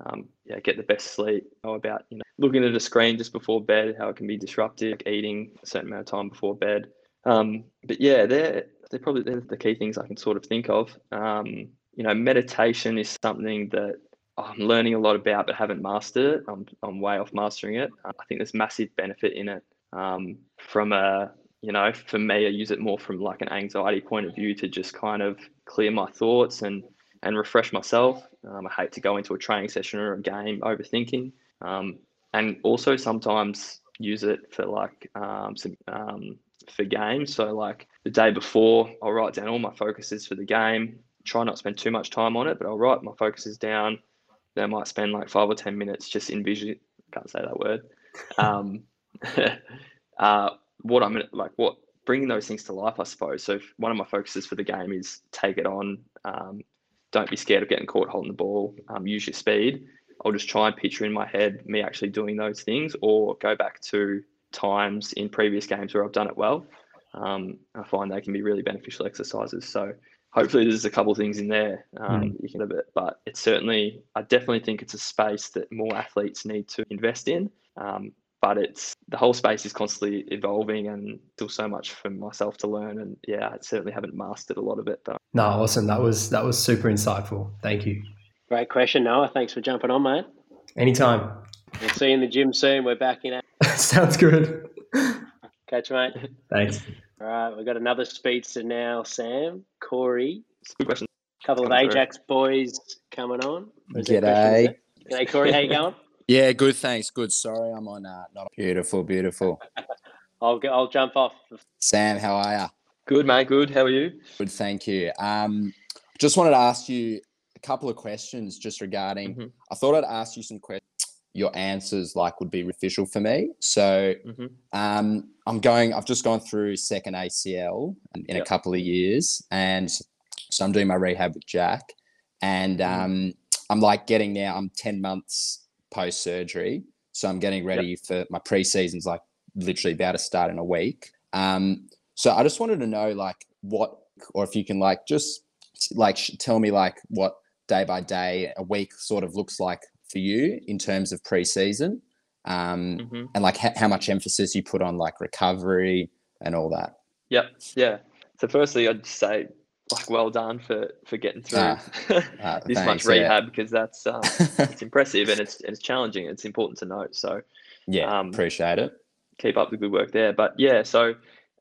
um, yeah, get the best sleep. Know about you know looking at a screen just before bed, how it can be disruptive. Like eating a certain amount of time before bed. Um, but yeah, they're they're probably they're the key things I can sort of think of. Um, you know, meditation is something that I'm learning a lot about, but haven't mastered it. I'm I'm way off mastering it. I think there's massive benefit in it. Um, from a you know, for me, I use it more from like an anxiety point of view to just kind of clear my thoughts and and refresh myself. Um, I hate to go into a training session or a game overthinking, um, and also sometimes use it for like um, some um, for games. So like the day before, I'll write down all my focuses for the game. Try not to spend too much time on it, but I'll write my focuses down. I might spend like five or ten minutes just envision. Can't say that word. Um, uh, what I'm like, what bringing those things to life, I suppose. So one of my focuses for the game is take it on, um, don't be scared of getting caught holding the ball. Um, use your speed. I'll just try and picture in my head me actually doing those things, or go back to times in previous games where I've done it well. Um, I find they can be really beneficial exercises. So hopefully there's a couple of things in there um, mm. you can a bit, but it's certainly I definitely think it's a space that more athletes need to invest in. Um, but it's the whole space is constantly evolving and still so much for myself to learn and yeah i certainly haven't mastered a lot of it though no awesome. That was that was super insightful. Thank you. Great question noah. Thanks for jumping on mate. Anytime. We'll see you in the gym soon. We're back in sounds good. Catch you mate. Thanks all right we've got another speedster now sam corey good question a couple of ajax boys coming on G'day. G'day, Corey. How you going? Yeah, good. Thanks. Good. Sorry, I'm on. Uh, not beautiful. Beautiful. I'll get. I'll jump off. Sam, how are you? Good, mate. Good. How are you? Good. Thank you. Um, just wanted to ask you a couple of questions just regarding. Mm-hmm. I thought I'd ask you some questions. Your answers like would be official for me. So mm-hmm. um, I'm going. I've just gone through second ACL in, in yep. a couple of years, and so I'm doing my rehab with Jack, and mm-hmm. um, I'm like getting now. I'm ten months post surgery. So I'm getting ready yep. for my preseason's like literally about to start in a week. Um, so I just wanted to know like what, or if you can like just like tell me like what day by day a week sort of looks like for you in terms of preseason, um, mm-hmm. and like ha- how much emphasis you put on like recovery and all that. Yep. Yeah. So firstly, I'd say like well done for for getting through uh, uh, this thanks, much rehab yeah. because that's um, it's impressive and it's it's challenging. It's important to note. So yeah, um, appreciate it. Keep up the good work there. But yeah, so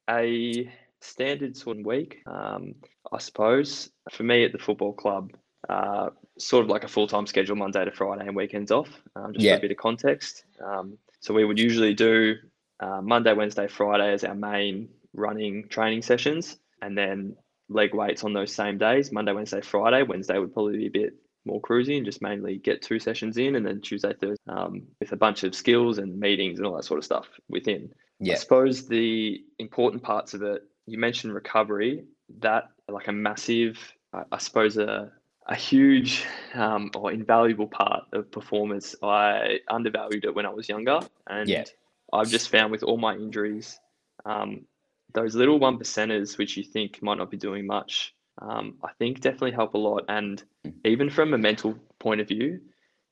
a standard sort of week, um, I suppose for me at the football club, uh, sort of like a full time schedule, Monday to Friday and weekends off. Um, just yeah. for a bit of context. Um, so we would usually do uh, Monday, Wednesday, Friday as our main running training sessions, and then leg weights on those same days Monday, Wednesday, Friday. Wednesday would probably be a bit more cruising and just mainly get two sessions in, and then Tuesday, Thursday um, with a bunch of skills and meetings and all that sort of stuff within. Yeah. I suppose the important parts of it, you mentioned recovery, that like a massive, I suppose, a, a huge um, or invaluable part of performance. I undervalued it when I was younger. And yeah. I've just found with all my injuries, um, those little one percenters, which you think might not be doing much, um, I think definitely help a lot. And even from a mental point of view,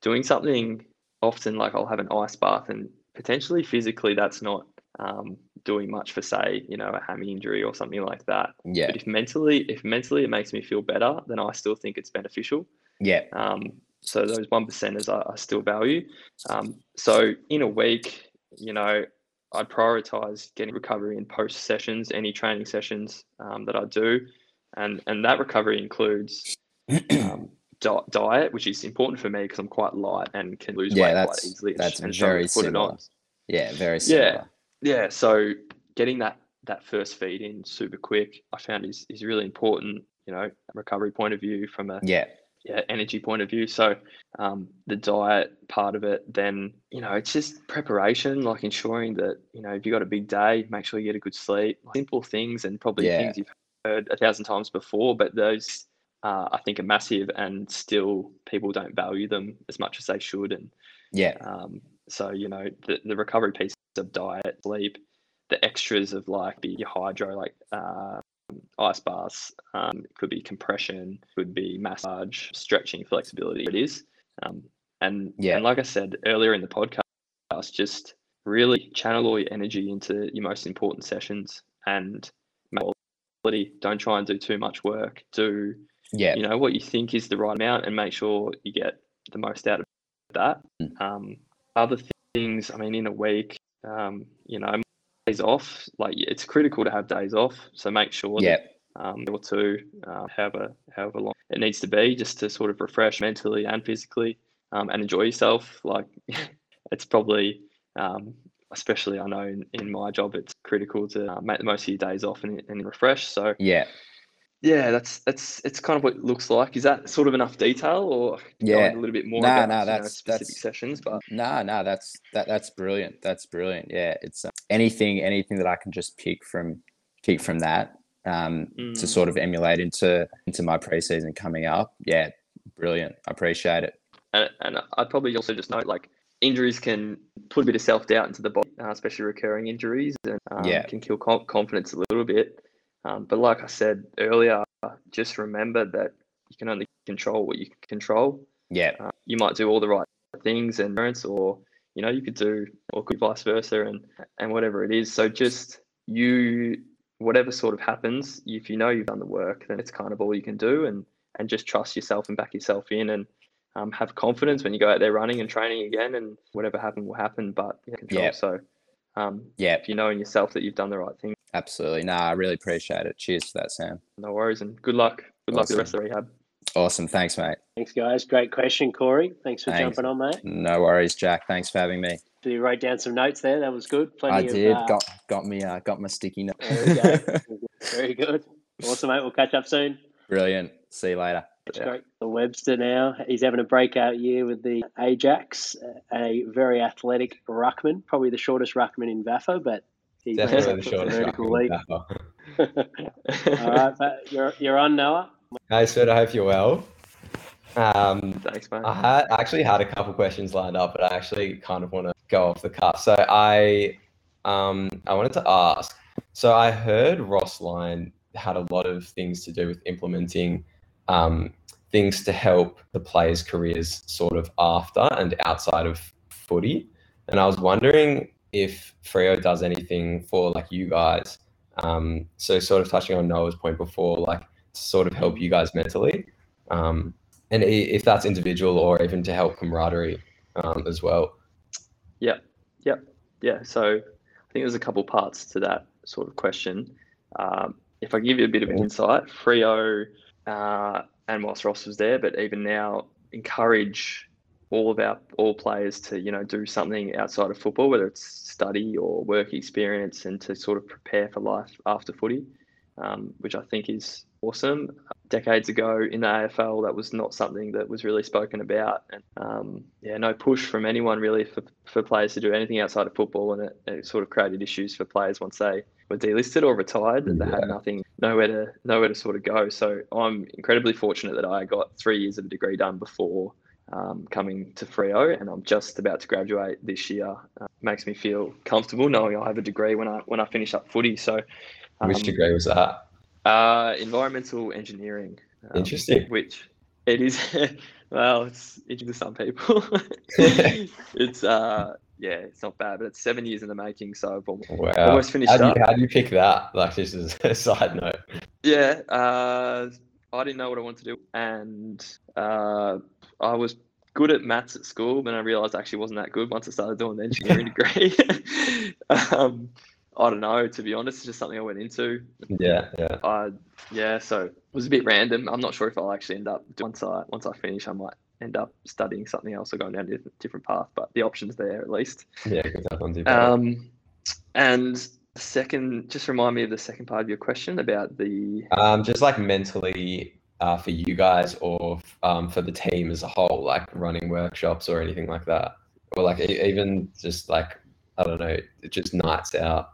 doing something often like I'll have an ice bath and potentially physically that's not um, doing much for say, you know, a hammy injury or something like that. Yeah. But if mentally, if mentally it makes me feel better, then I still think it's beneficial. Yeah. Um, so those one percenters I, I still value. Um, so in a week, you know, I'd prioritize getting recovery in post sessions, any training sessions um, that I do, and and that recovery includes um, di- diet, which is important for me because I'm quite light and can lose Yeah, weight that's quite easily. that's and very to put it similar. on. Yeah, very similar. Yeah, so getting that that first feed in super quick, I found is is really important. You know, recovery point of view, from a Yeah, yeah, energy point of view. So um, the diet part of it, then you know, it's just preparation, like ensuring that you know if you got a big day, make sure you get a good sleep. Simple things and probably Yeah. things you've heard a thousand times before, but those uh, I think are massive, and still people don't value them as much as they should. And yeah, um, so you know, the, the recovery piece of diet, sleep, the extras of like be your hydro, like uh, ice baths, um, it could be compression, could be massage, stretching, flexibility. It is, um, and Yeah. and like I said earlier in the podcast, just really channel all your energy into your most important sessions and quality. Don't try and do too much work. Do yeah, you know what you think is the right amount and make sure you get the most out of that Mm. um, other things i mean in a week um, you know days off like it's critical to have days off so make sure yeah, that um, or two uh, however however long it needs to be just to sort of refresh mentally and physically um, and enjoy yourself. Like it's probably um, especially i know in, in my job it's critical to uh, make the most of your days off and, and refresh. So yeah. Yeah, that's that's it's kind of what it looks like. Is that sort of enough detail, or Yeah. a little bit more Nah, about nah, you know, specific that's- sessions? But No, no, that's that that's brilliant. That's brilliant. Yeah, it's uh, anything anything that I can just pick from pick from that um, to Mm. sort of emulate into into my preseason coming up. Yeah, brilliant. I appreciate it. and, and I'd probably also just note like injuries can put a bit of self doubt into the body, uh, especially recurring injuries, and um, Yeah. can kill com- confidence a little bit. Um, but like I said earlier, just remember that you can only control what you can control. Yeah, uh, you might do all the right things and parents or you know you could do or could vice versa and and whatever it is so just you whatever sort of happens if you know you've done the work then it's kind of all you can do and and just trust yourself and back yourself in and um, have confidence when you go out there running and training again and whatever happened will happen but you control Yeah. so um, yeah, if you know in yourself that you've done the right thing absolutely. No, I really appreciate it. Cheers for that, Sam. no worries and good luck good luck with the rest of the rehab Awesome. Thanks, mate. Thanks, guys. Great question, Corey. Thanks for Thanks. jumping on, mate. No worries, Jack. Thanks for having me. So you wrote down some notes there. That was good. Plenty I of, did. uh, Got got me uh, got my sticky note. There we go. Very good. Awesome, mate. We'll catch up soon. Brilliant. See you later. That's Yeah. great. The Webster now, he's having a breakout year with the Ajax, a very athletic ruckman, probably the shortest ruckman in VAFA, but he Definitely breaks the up shortest vertical ruckman leap. ever. All right, but you're, you're on, Noah. Hey, Sven, I hope you're well. Um, thanks mate I had I actually had a couple questions lined up, but I actually kind of want to go off the cuff. So I, um, I wanted to ask. So I heard Ross Lyon had a lot of things to do with implementing um, things to help the players' careers sort of after and outside of footy. And I was wondering if Freo does anything for like you guys. Um, so sort of touching on Noah's point before, like to sort of help you guys mentally. Um, and if that's individual or even to help camaraderie um, as well. Yeah, yeah, yeah. so I think there's a couple parts to that sort of question. Um, if I give you a bit of insight, Freo uh, and whilst Ross was there, but even now, encourage all of our all players to you know do something outside of football, whether it's study or work experience, and to sort of prepare for life after footy, um, which I think is awesome. Decades ago in the AFL, that was not something that was really spoken about, and um, yeah, no push from anyone really for, for players to do anything outside of football, and it, it sort of created issues for players once they were delisted or retired that they Yeah. had nothing, nowhere to nowhere to sort of go. So I'm incredibly fortunate that I got three years of a degree done before um, coming to Freo, and I'm just about to graduate this year. Uh, makes me feel comfortable knowing I have a degree when I when I finish up footy. So, Which um, degree was that? uh, environmental engineering. um, Interesting. Which it is. well, it's interesting to some people. it's uh, yeah, it's not bad, but it's seven years in the making. So I've almost, Wow. almost finished how, do up. you, how do you pick that? Like, this is a side note. Yeah, uh, I didn't know what I wanted to do, and uh, I was good at maths at school, but I realised I actually wasn't that good once I started doing the engineering degree. um, I don't know. To be honest, it's just something I went into. Yeah, yeah. I yeah. So it was a bit random. I'm not sure if I'll actually end up once I once I finish. I might end up studying something else or going down a different path. But the option's there at least. Yeah, because that one's Um, and second, just remind me of the second part of your question about the. Um, just like mentally uh, for you guys or um, for the team as a whole, like running workshops or anything like that, or like even just like I don't know, just nights out.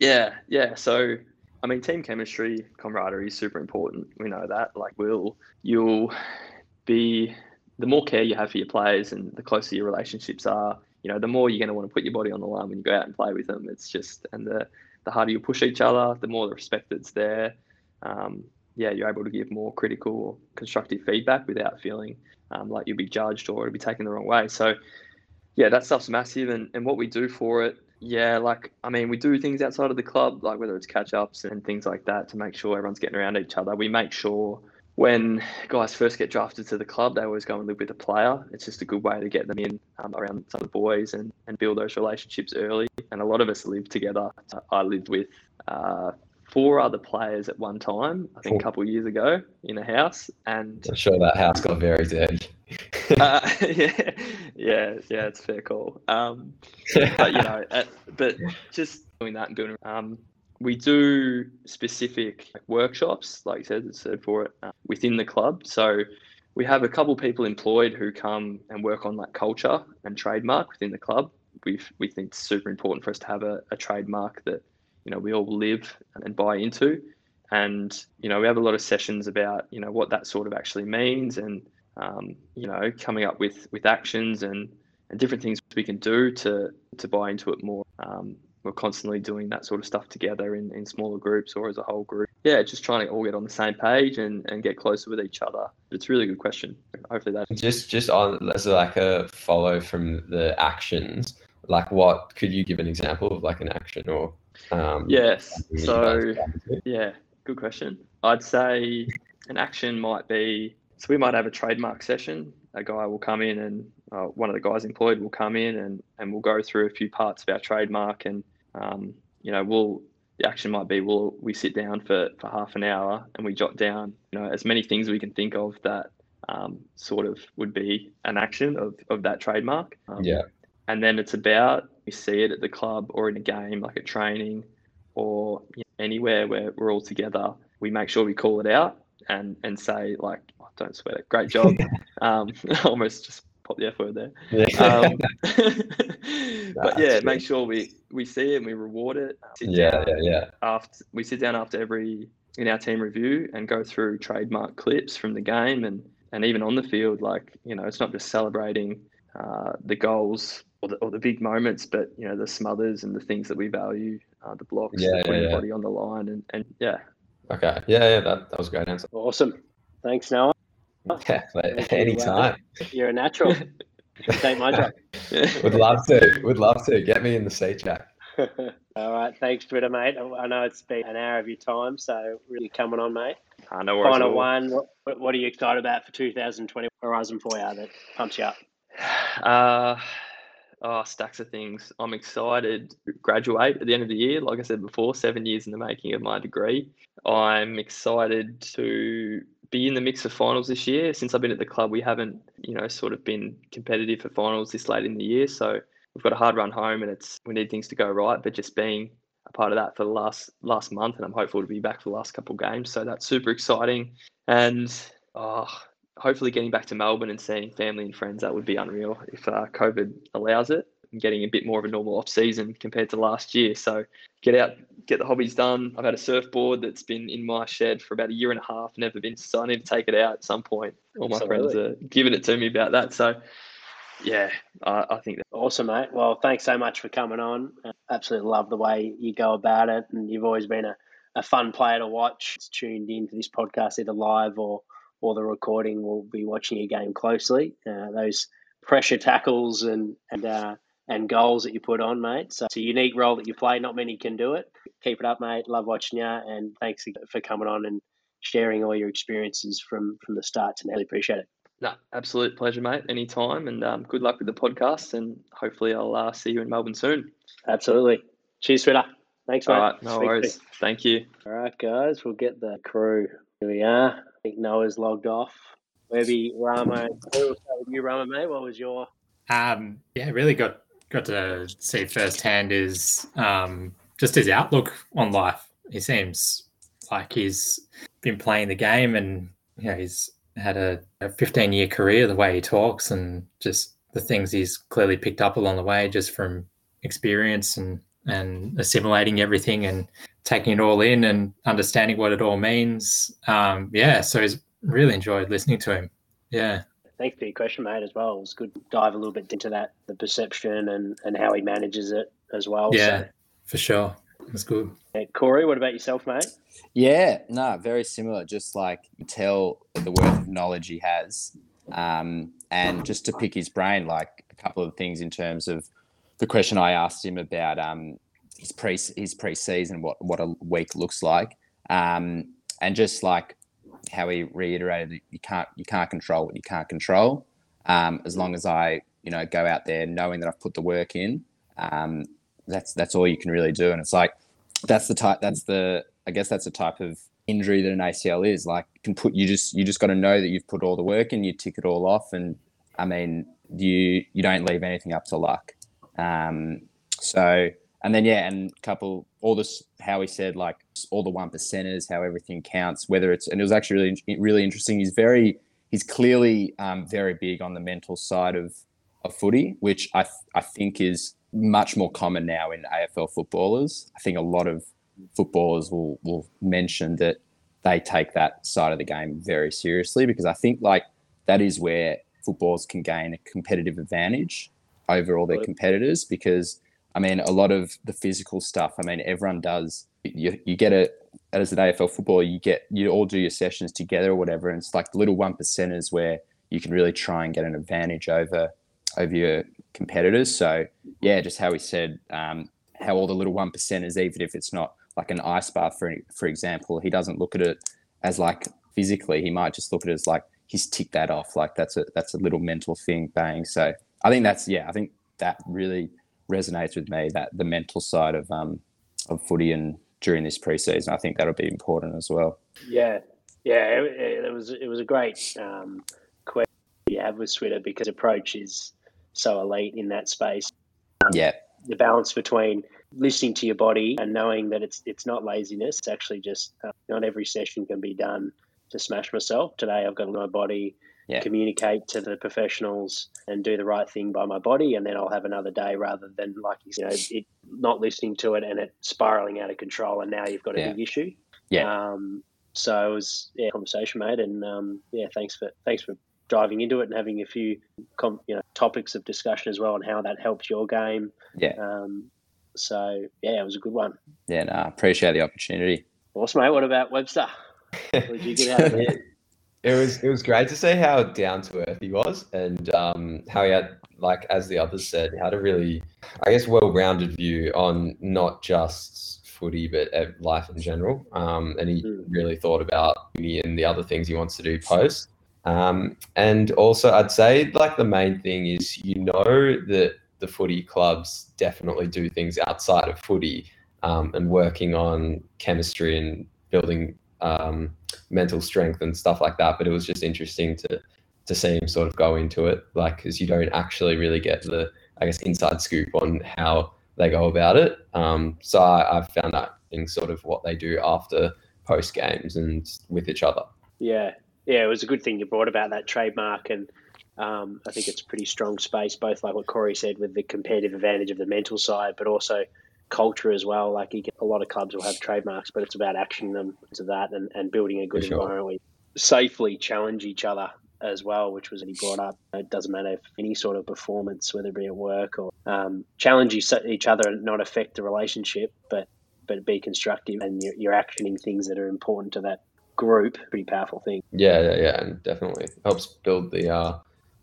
Yeah, yeah. So I mean, team chemistry, camaraderie is super important. We know that. Like, will you'll be the more care you have for your players and the closer your relationships are, you know, the more you're going to want to put your body on the line when you go out and play with them. It's just, and the, the harder you push each other, the more the respect that's there. Um, yeah, you're able to give more critical or constructive feedback without feeling um, like you'll be judged or it'll be taken the wrong way. So, yeah, that stuff's massive. And, and what we do for it, yeah, like, I mean, we do things outside of the club, like whether it's catch ups and things like that to make sure everyone's getting around each other. We make sure when guys first get drafted to the club, they always go and live with a player. It's just a good way to get them in um, around some of the boys and, and build those relationships early. And a lot of us live together. I lived with uh, four other players at one time, I think a couple of years ago in a house. And I'm sure that house got very dirty. uh, yeah, yeah, yeah, it's fair call. Um, but, you know, at, but just doing that and building, um, we do specific workshops, like you said, for it uh, within the club. So we have a couple people employed who come and work on like culture and trademark within the club. We we think it's super important for us to have a, a trademark that you know we all live and buy into, and you know we have a lot of sessions about you know what that sort of actually means and um, you know coming up with with actions and and different things we can do to to buy into it more. Um, we're constantly doing that sort of stuff together in, in smaller groups or as a whole group. Yeah, just trying to all get on the same page and, and get closer with each other. It's a really good question. Hopefully that just just on as like a follow from the actions. Like, what could you give an example of like an action or? Um, yes. So yeah, good question. I'd say an action might be so we might have a trademark session. A guy will come in and uh, one of the guys employed will come in and, and we'll go through a few parts of our trademark and um, you know, we'll the action might be we'll we sit down for, for half an hour and we jot down, you know, as many things we can think of that um, sort of would be an action of, of that trademark. Um, yeah. And then it's about we see it at the club or in a game, like a training or you know, anywhere where we're all together. We make sure we call it out and and say like, oh, don't sweat it, great job. um, almost just pop the F word there. Yeah. Um, but yeah, make sure we we see it and we reward it. yeah, yeah, yeah. After we sit down after every in our team review and go through trademark clips from the game and and even on the field, like you know, it's not just celebrating uh, the goals or the, or the big moments, but you know, the smothers and the things that we value, uh, the blocks, yeah, putting yeah, yeah. body on the line, and, and yeah. Okay. Yeah, yeah, that, that was a great answer. Awesome. Thanks, Noah. Yeah, anytime. You're a natural. Take my job. Would love to. Would love to. Get me in the seat, Jack. All right. Thanks, Twitter, mate. I know it's been an hour of your time, so really coming on, mate. Uh, no worries. Final one. What, what, are you excited about for 2020 Horizon for you that pumps you up? Uh, oh, stacks of things. I'm excited to graduate at the end of the year. Like I said before, seven years in the making of my degree. I'm excited to be in the mix of finals this year. Since I've been at the club, we haven't, you know, sort of been competitive for finals this late in the year. So we've got a hard run home, and it's we need things to go right. But just being a part of that for the last last month, and I'm hopeful to be back for the last couple of games. So that's super exciting, and oh, hopefully getting back to Melbourne and seeing family and friends. That would be unreal if uh, COVID allows it And getting a bit more of a normal off season compared to last year. So get out, get the hobbies done. I've had a surfboard that's been in my shed for about a year and a half, never been, so I need to take it out at some point. All my Absolutely. friends are giving it to me about that. So yeah, I, I think that. Awesome, mate. Well, thanks so much for coming on. absolutely love the way you go about it, and you've always been a, a fun player to watch. It's tuned in to this podcast either live or or the recording. We'll be watching your game closely. Uh, those pressure tackles and and uh, and goals that you put on, mate. So it's a unique role that you play. Not many can do it. Keep it up, mate. Love watching you, and thanks for coming on and sharing all your experiences from from the start to now. Really appreciate it. No, absolute pleasure, mate. Anytime, and um, good luck with the podcast, and hopefully I'll uh, see you in Melbourne soon. Absolutely. Cheers, Twitter. Thanks, mate. All right, no Speak worries. soon. Thank you. All right, guys, we'll get the crew. Here we are. I think Noah's logged off. Maybe Ramo. We'll start with you, Ramo, mate. What was your Um, yeah, really got got to see firsthand is um, just his outlook on life. He seems like he's been playing the game, and you know he's had a, a 15 year career. The way he talks, and just the things he's clearly picked up along the way, just from experience and and assimilating everything and taking it all in and understanding what it all means. Um, yeah, so he's really enjoyed listening to him. Yeah. Thanks for your question, mate, as well. It was good to dive a little bit into that, the perception and, and how he manages it as well. Yeah, So, for sure. That's good. uh, Corey, what about yourself, mate? Yeah, no, very similar. Just like tell the worth of knowledge he has, um, and just to pick his brain, like a couple of things in terms of the question I asked him about um, his pre his pre-season, what what a week looks like, um, and just like how he reiterated you can't you can't control what you can't control. Um, as long as I you know go out there knowing that I've put the work in, um, that's that's all you can really do. And it's like that's the type that's the I guess that's the type of injury that an ACL is. Like can put you just you just got to know that you've put all the work in, you tick it all off, and I mean you you don't leave anything up to luck. Um, so and then yeah, and a couple all this how he said like all the one percenters, how everything counts, whether it's and it was actually really really interesting. He's very he's clearly um, very big on the mental side of of footy, which I th- I think is much more common now in AFL footballers. I think a lot of footballers will will mention that they take that side of the game very seriously because I think like that is where footballers can gain a competitive advantage over all their competitors because I mean a lot of the physical stuff I mean everyone does. You, you get it as an AFL footballer you get you all do your sessions together or whatever and it's like the little one percenters where you can really try and get an advantage over over your competitors. So yeah just how we said um, how all the little one percenters even if it's not like an ice bath for for example he doesn't look at it as like physically. He might just look at it as like he's ticked that off. Like that's a that's a little mental thing bang. So i think that's yeah i think that really resonates with me that the mental side of um of footy and during this preseason i think that'll be important as well Yeah, yeah, it, it, was it was a great um, question you have with Switter because approach is so elite in that space. yeah The balance between listening to your body and knowing that it's it's not laziness. It's actually just uh, not every session can be done to smash myself. Today I've got my body, Yeah. communicate to the professionals, and do the right thing by my body, and then I'll have another day rather than like you know it not listening to it and it spiraling out of control, and now you've got a Yeah. big issue. Yeah. Um, so it was yeah, conversation, mate, and um, yeah, thanks for thanks for diving into it and having a few com- you know topics of discussion as well and how that helps your game. Yeah. Um, so yeah, it was a good one. yeah no, I appreciate the opportunity Awesome, mate. What about Webster? What did you get out of it? It was it was great to see how down to earth he was, and um, how he had like as the others said, he had a really, I guess, well rounded view on not just footy but life in general. Um, and he Mm. really thought about uni and the other things he wants to do post. Um, and also, I'd say like the main thing is you know that the footy clubs definitely do things outside of footy um, and working on chemistry and building um, mental strength and stuff like that. But it was just interesting to to see him sort of go into it, like because you don't actually really get the I guess inside scoop on how they go about it. Um, so I, I found that in sort of what they do after post games and with each other. Yeah, yeah, it was a good thing you brought about that trademark, and um, I think it's a pretty strong space, both like what Corey said with the competitive advantage of the mental side, but also culture as well. Like you get, a lot of clubs will have trademarks, but it's about actioning them to that and, and building a good sure. environment where you safely challenge each other as well, which was what he brought up. It doesn't matter if any sort of performance, whether it be at work or um, challenge each other and not affect the relationship, but but be constructive and you're, you're actioning things that are important to that group. Pretty powerful thing. Yeah, yeah, yeah, and definitely helps build the uh,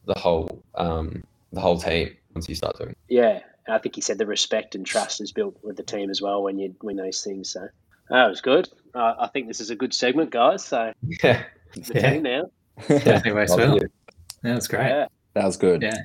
the whole um, the whole team once you start doing. Yeah, I think he said the respect and trust is built with the team as well when you win those things. So that was good. Uh, I think this is a good segment, guys. So Yeah, the Yeah. team now. Definitely works well. you. Yeah, that's great. Yeah. that was good Yeah.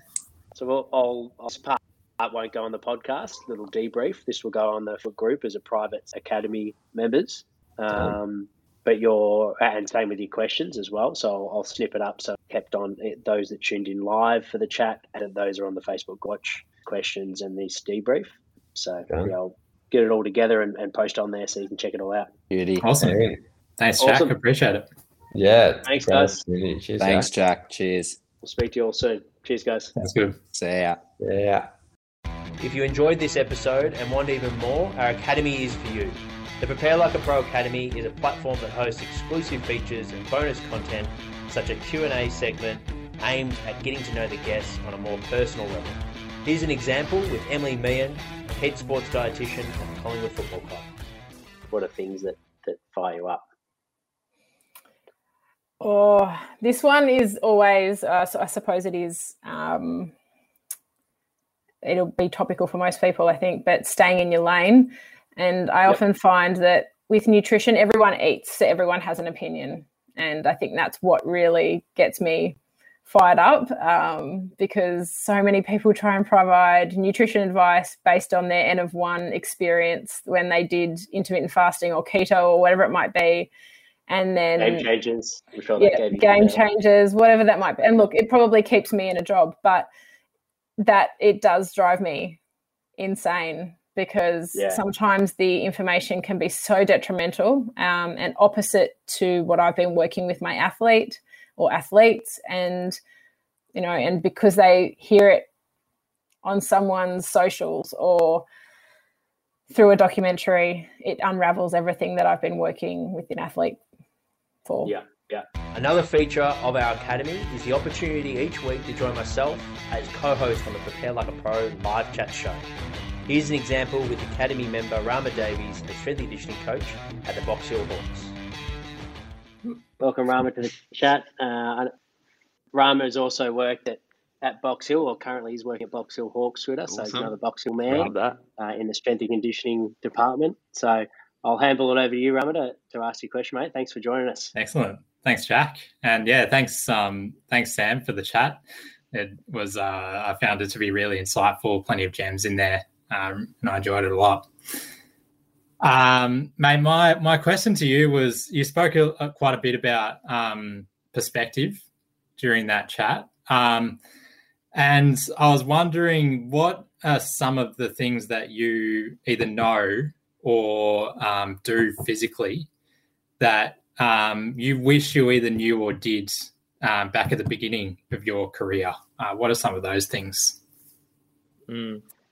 So we'll, I'll, I'll pass That won't go on the podcast. Little debrief. This will go on the group as a private academy members. Um, but you're uh, and same with your questions as well. So I'll, I'll snip it up. So kept on eh, those that tuned in live for the chat, and those are on the Facebook watch questions and this debrief. So okay. yeah, I'll get it all together and, and, post on there so you can check it all out. Beauty. Awesome. Thanks, Jack. Awesome. Appreciate it. Yeah. Thanks, guys. Cheers, Thanks, Jack. Jack. Cheers. We'll speak to you all soon. Cheers, guys. That's good. See ya. Yeah. If you enjoyed this episode and want even more, our academy is for you. The Prepare Like a Pro Academy is a platform that hosts exclusive features and bonus content such a Q&A segment aimed at getting to know the guests on a more personal level. Here's an example with Emily Meehan, head sports dietitian at Collingwood Football Club. What are things that, that fire you up? Oh, this one is always, uh, I suppose it is, um, it'll be topical for most people, I think, but staying in your lane. And I yep. often find that with nutrition, everyone eats, so everyone has an opinion. And I think that's what really gets me fired up um, because so many people try and provide nutrition advice based on their N of one experience when they did intermittent fasting or keto or whatever it might be. And then game changes, yeah, game changes, whatever that might be. And look, it probably keeps me in a job, but that it does drive me insane because yeah. sometimes the information can be so detrimental um, and opposite to what I've been working with my athlete or athletes. And, you know, and because they hear it on someone's socials or through a documentary, it unravels everything that I've been working with an athlete for. Yeah. Yeah. Another feature of our academy is the opportunity each week to join myself as co-host on the Prepare Like a Pro live chat show. Here's an example with Academy member Rama Davies, a strength conditioning coach at the Box Hill Hawks. Welcome, Rama, to the chat. Uh, Rama has also worked at, at Box Hill, or currently he's working at Box Hill Hawks with us, awesome. so he's another Box Hill man uh, in the strength and conditioning department. So I'll handle it over to you, Rama, to, to ask your question, mate. Thanks for joining us. Excellent. Thanks, Jack. And yeah, thanks, um, thanks, Sam, for the chat. It was, uh, I found it to be really insightful, plenty of gems in there um, and I enjoyed it a lot. Um, mate, my my question to you was: you spoke a, a, quite a bit about um, perspective during that chat, um, and I was wondering what are some of the things that you either know or um, do physically that um, you wish you either knew or did uh, back at the beginning of your career? Uh, what are some of those things? Mm.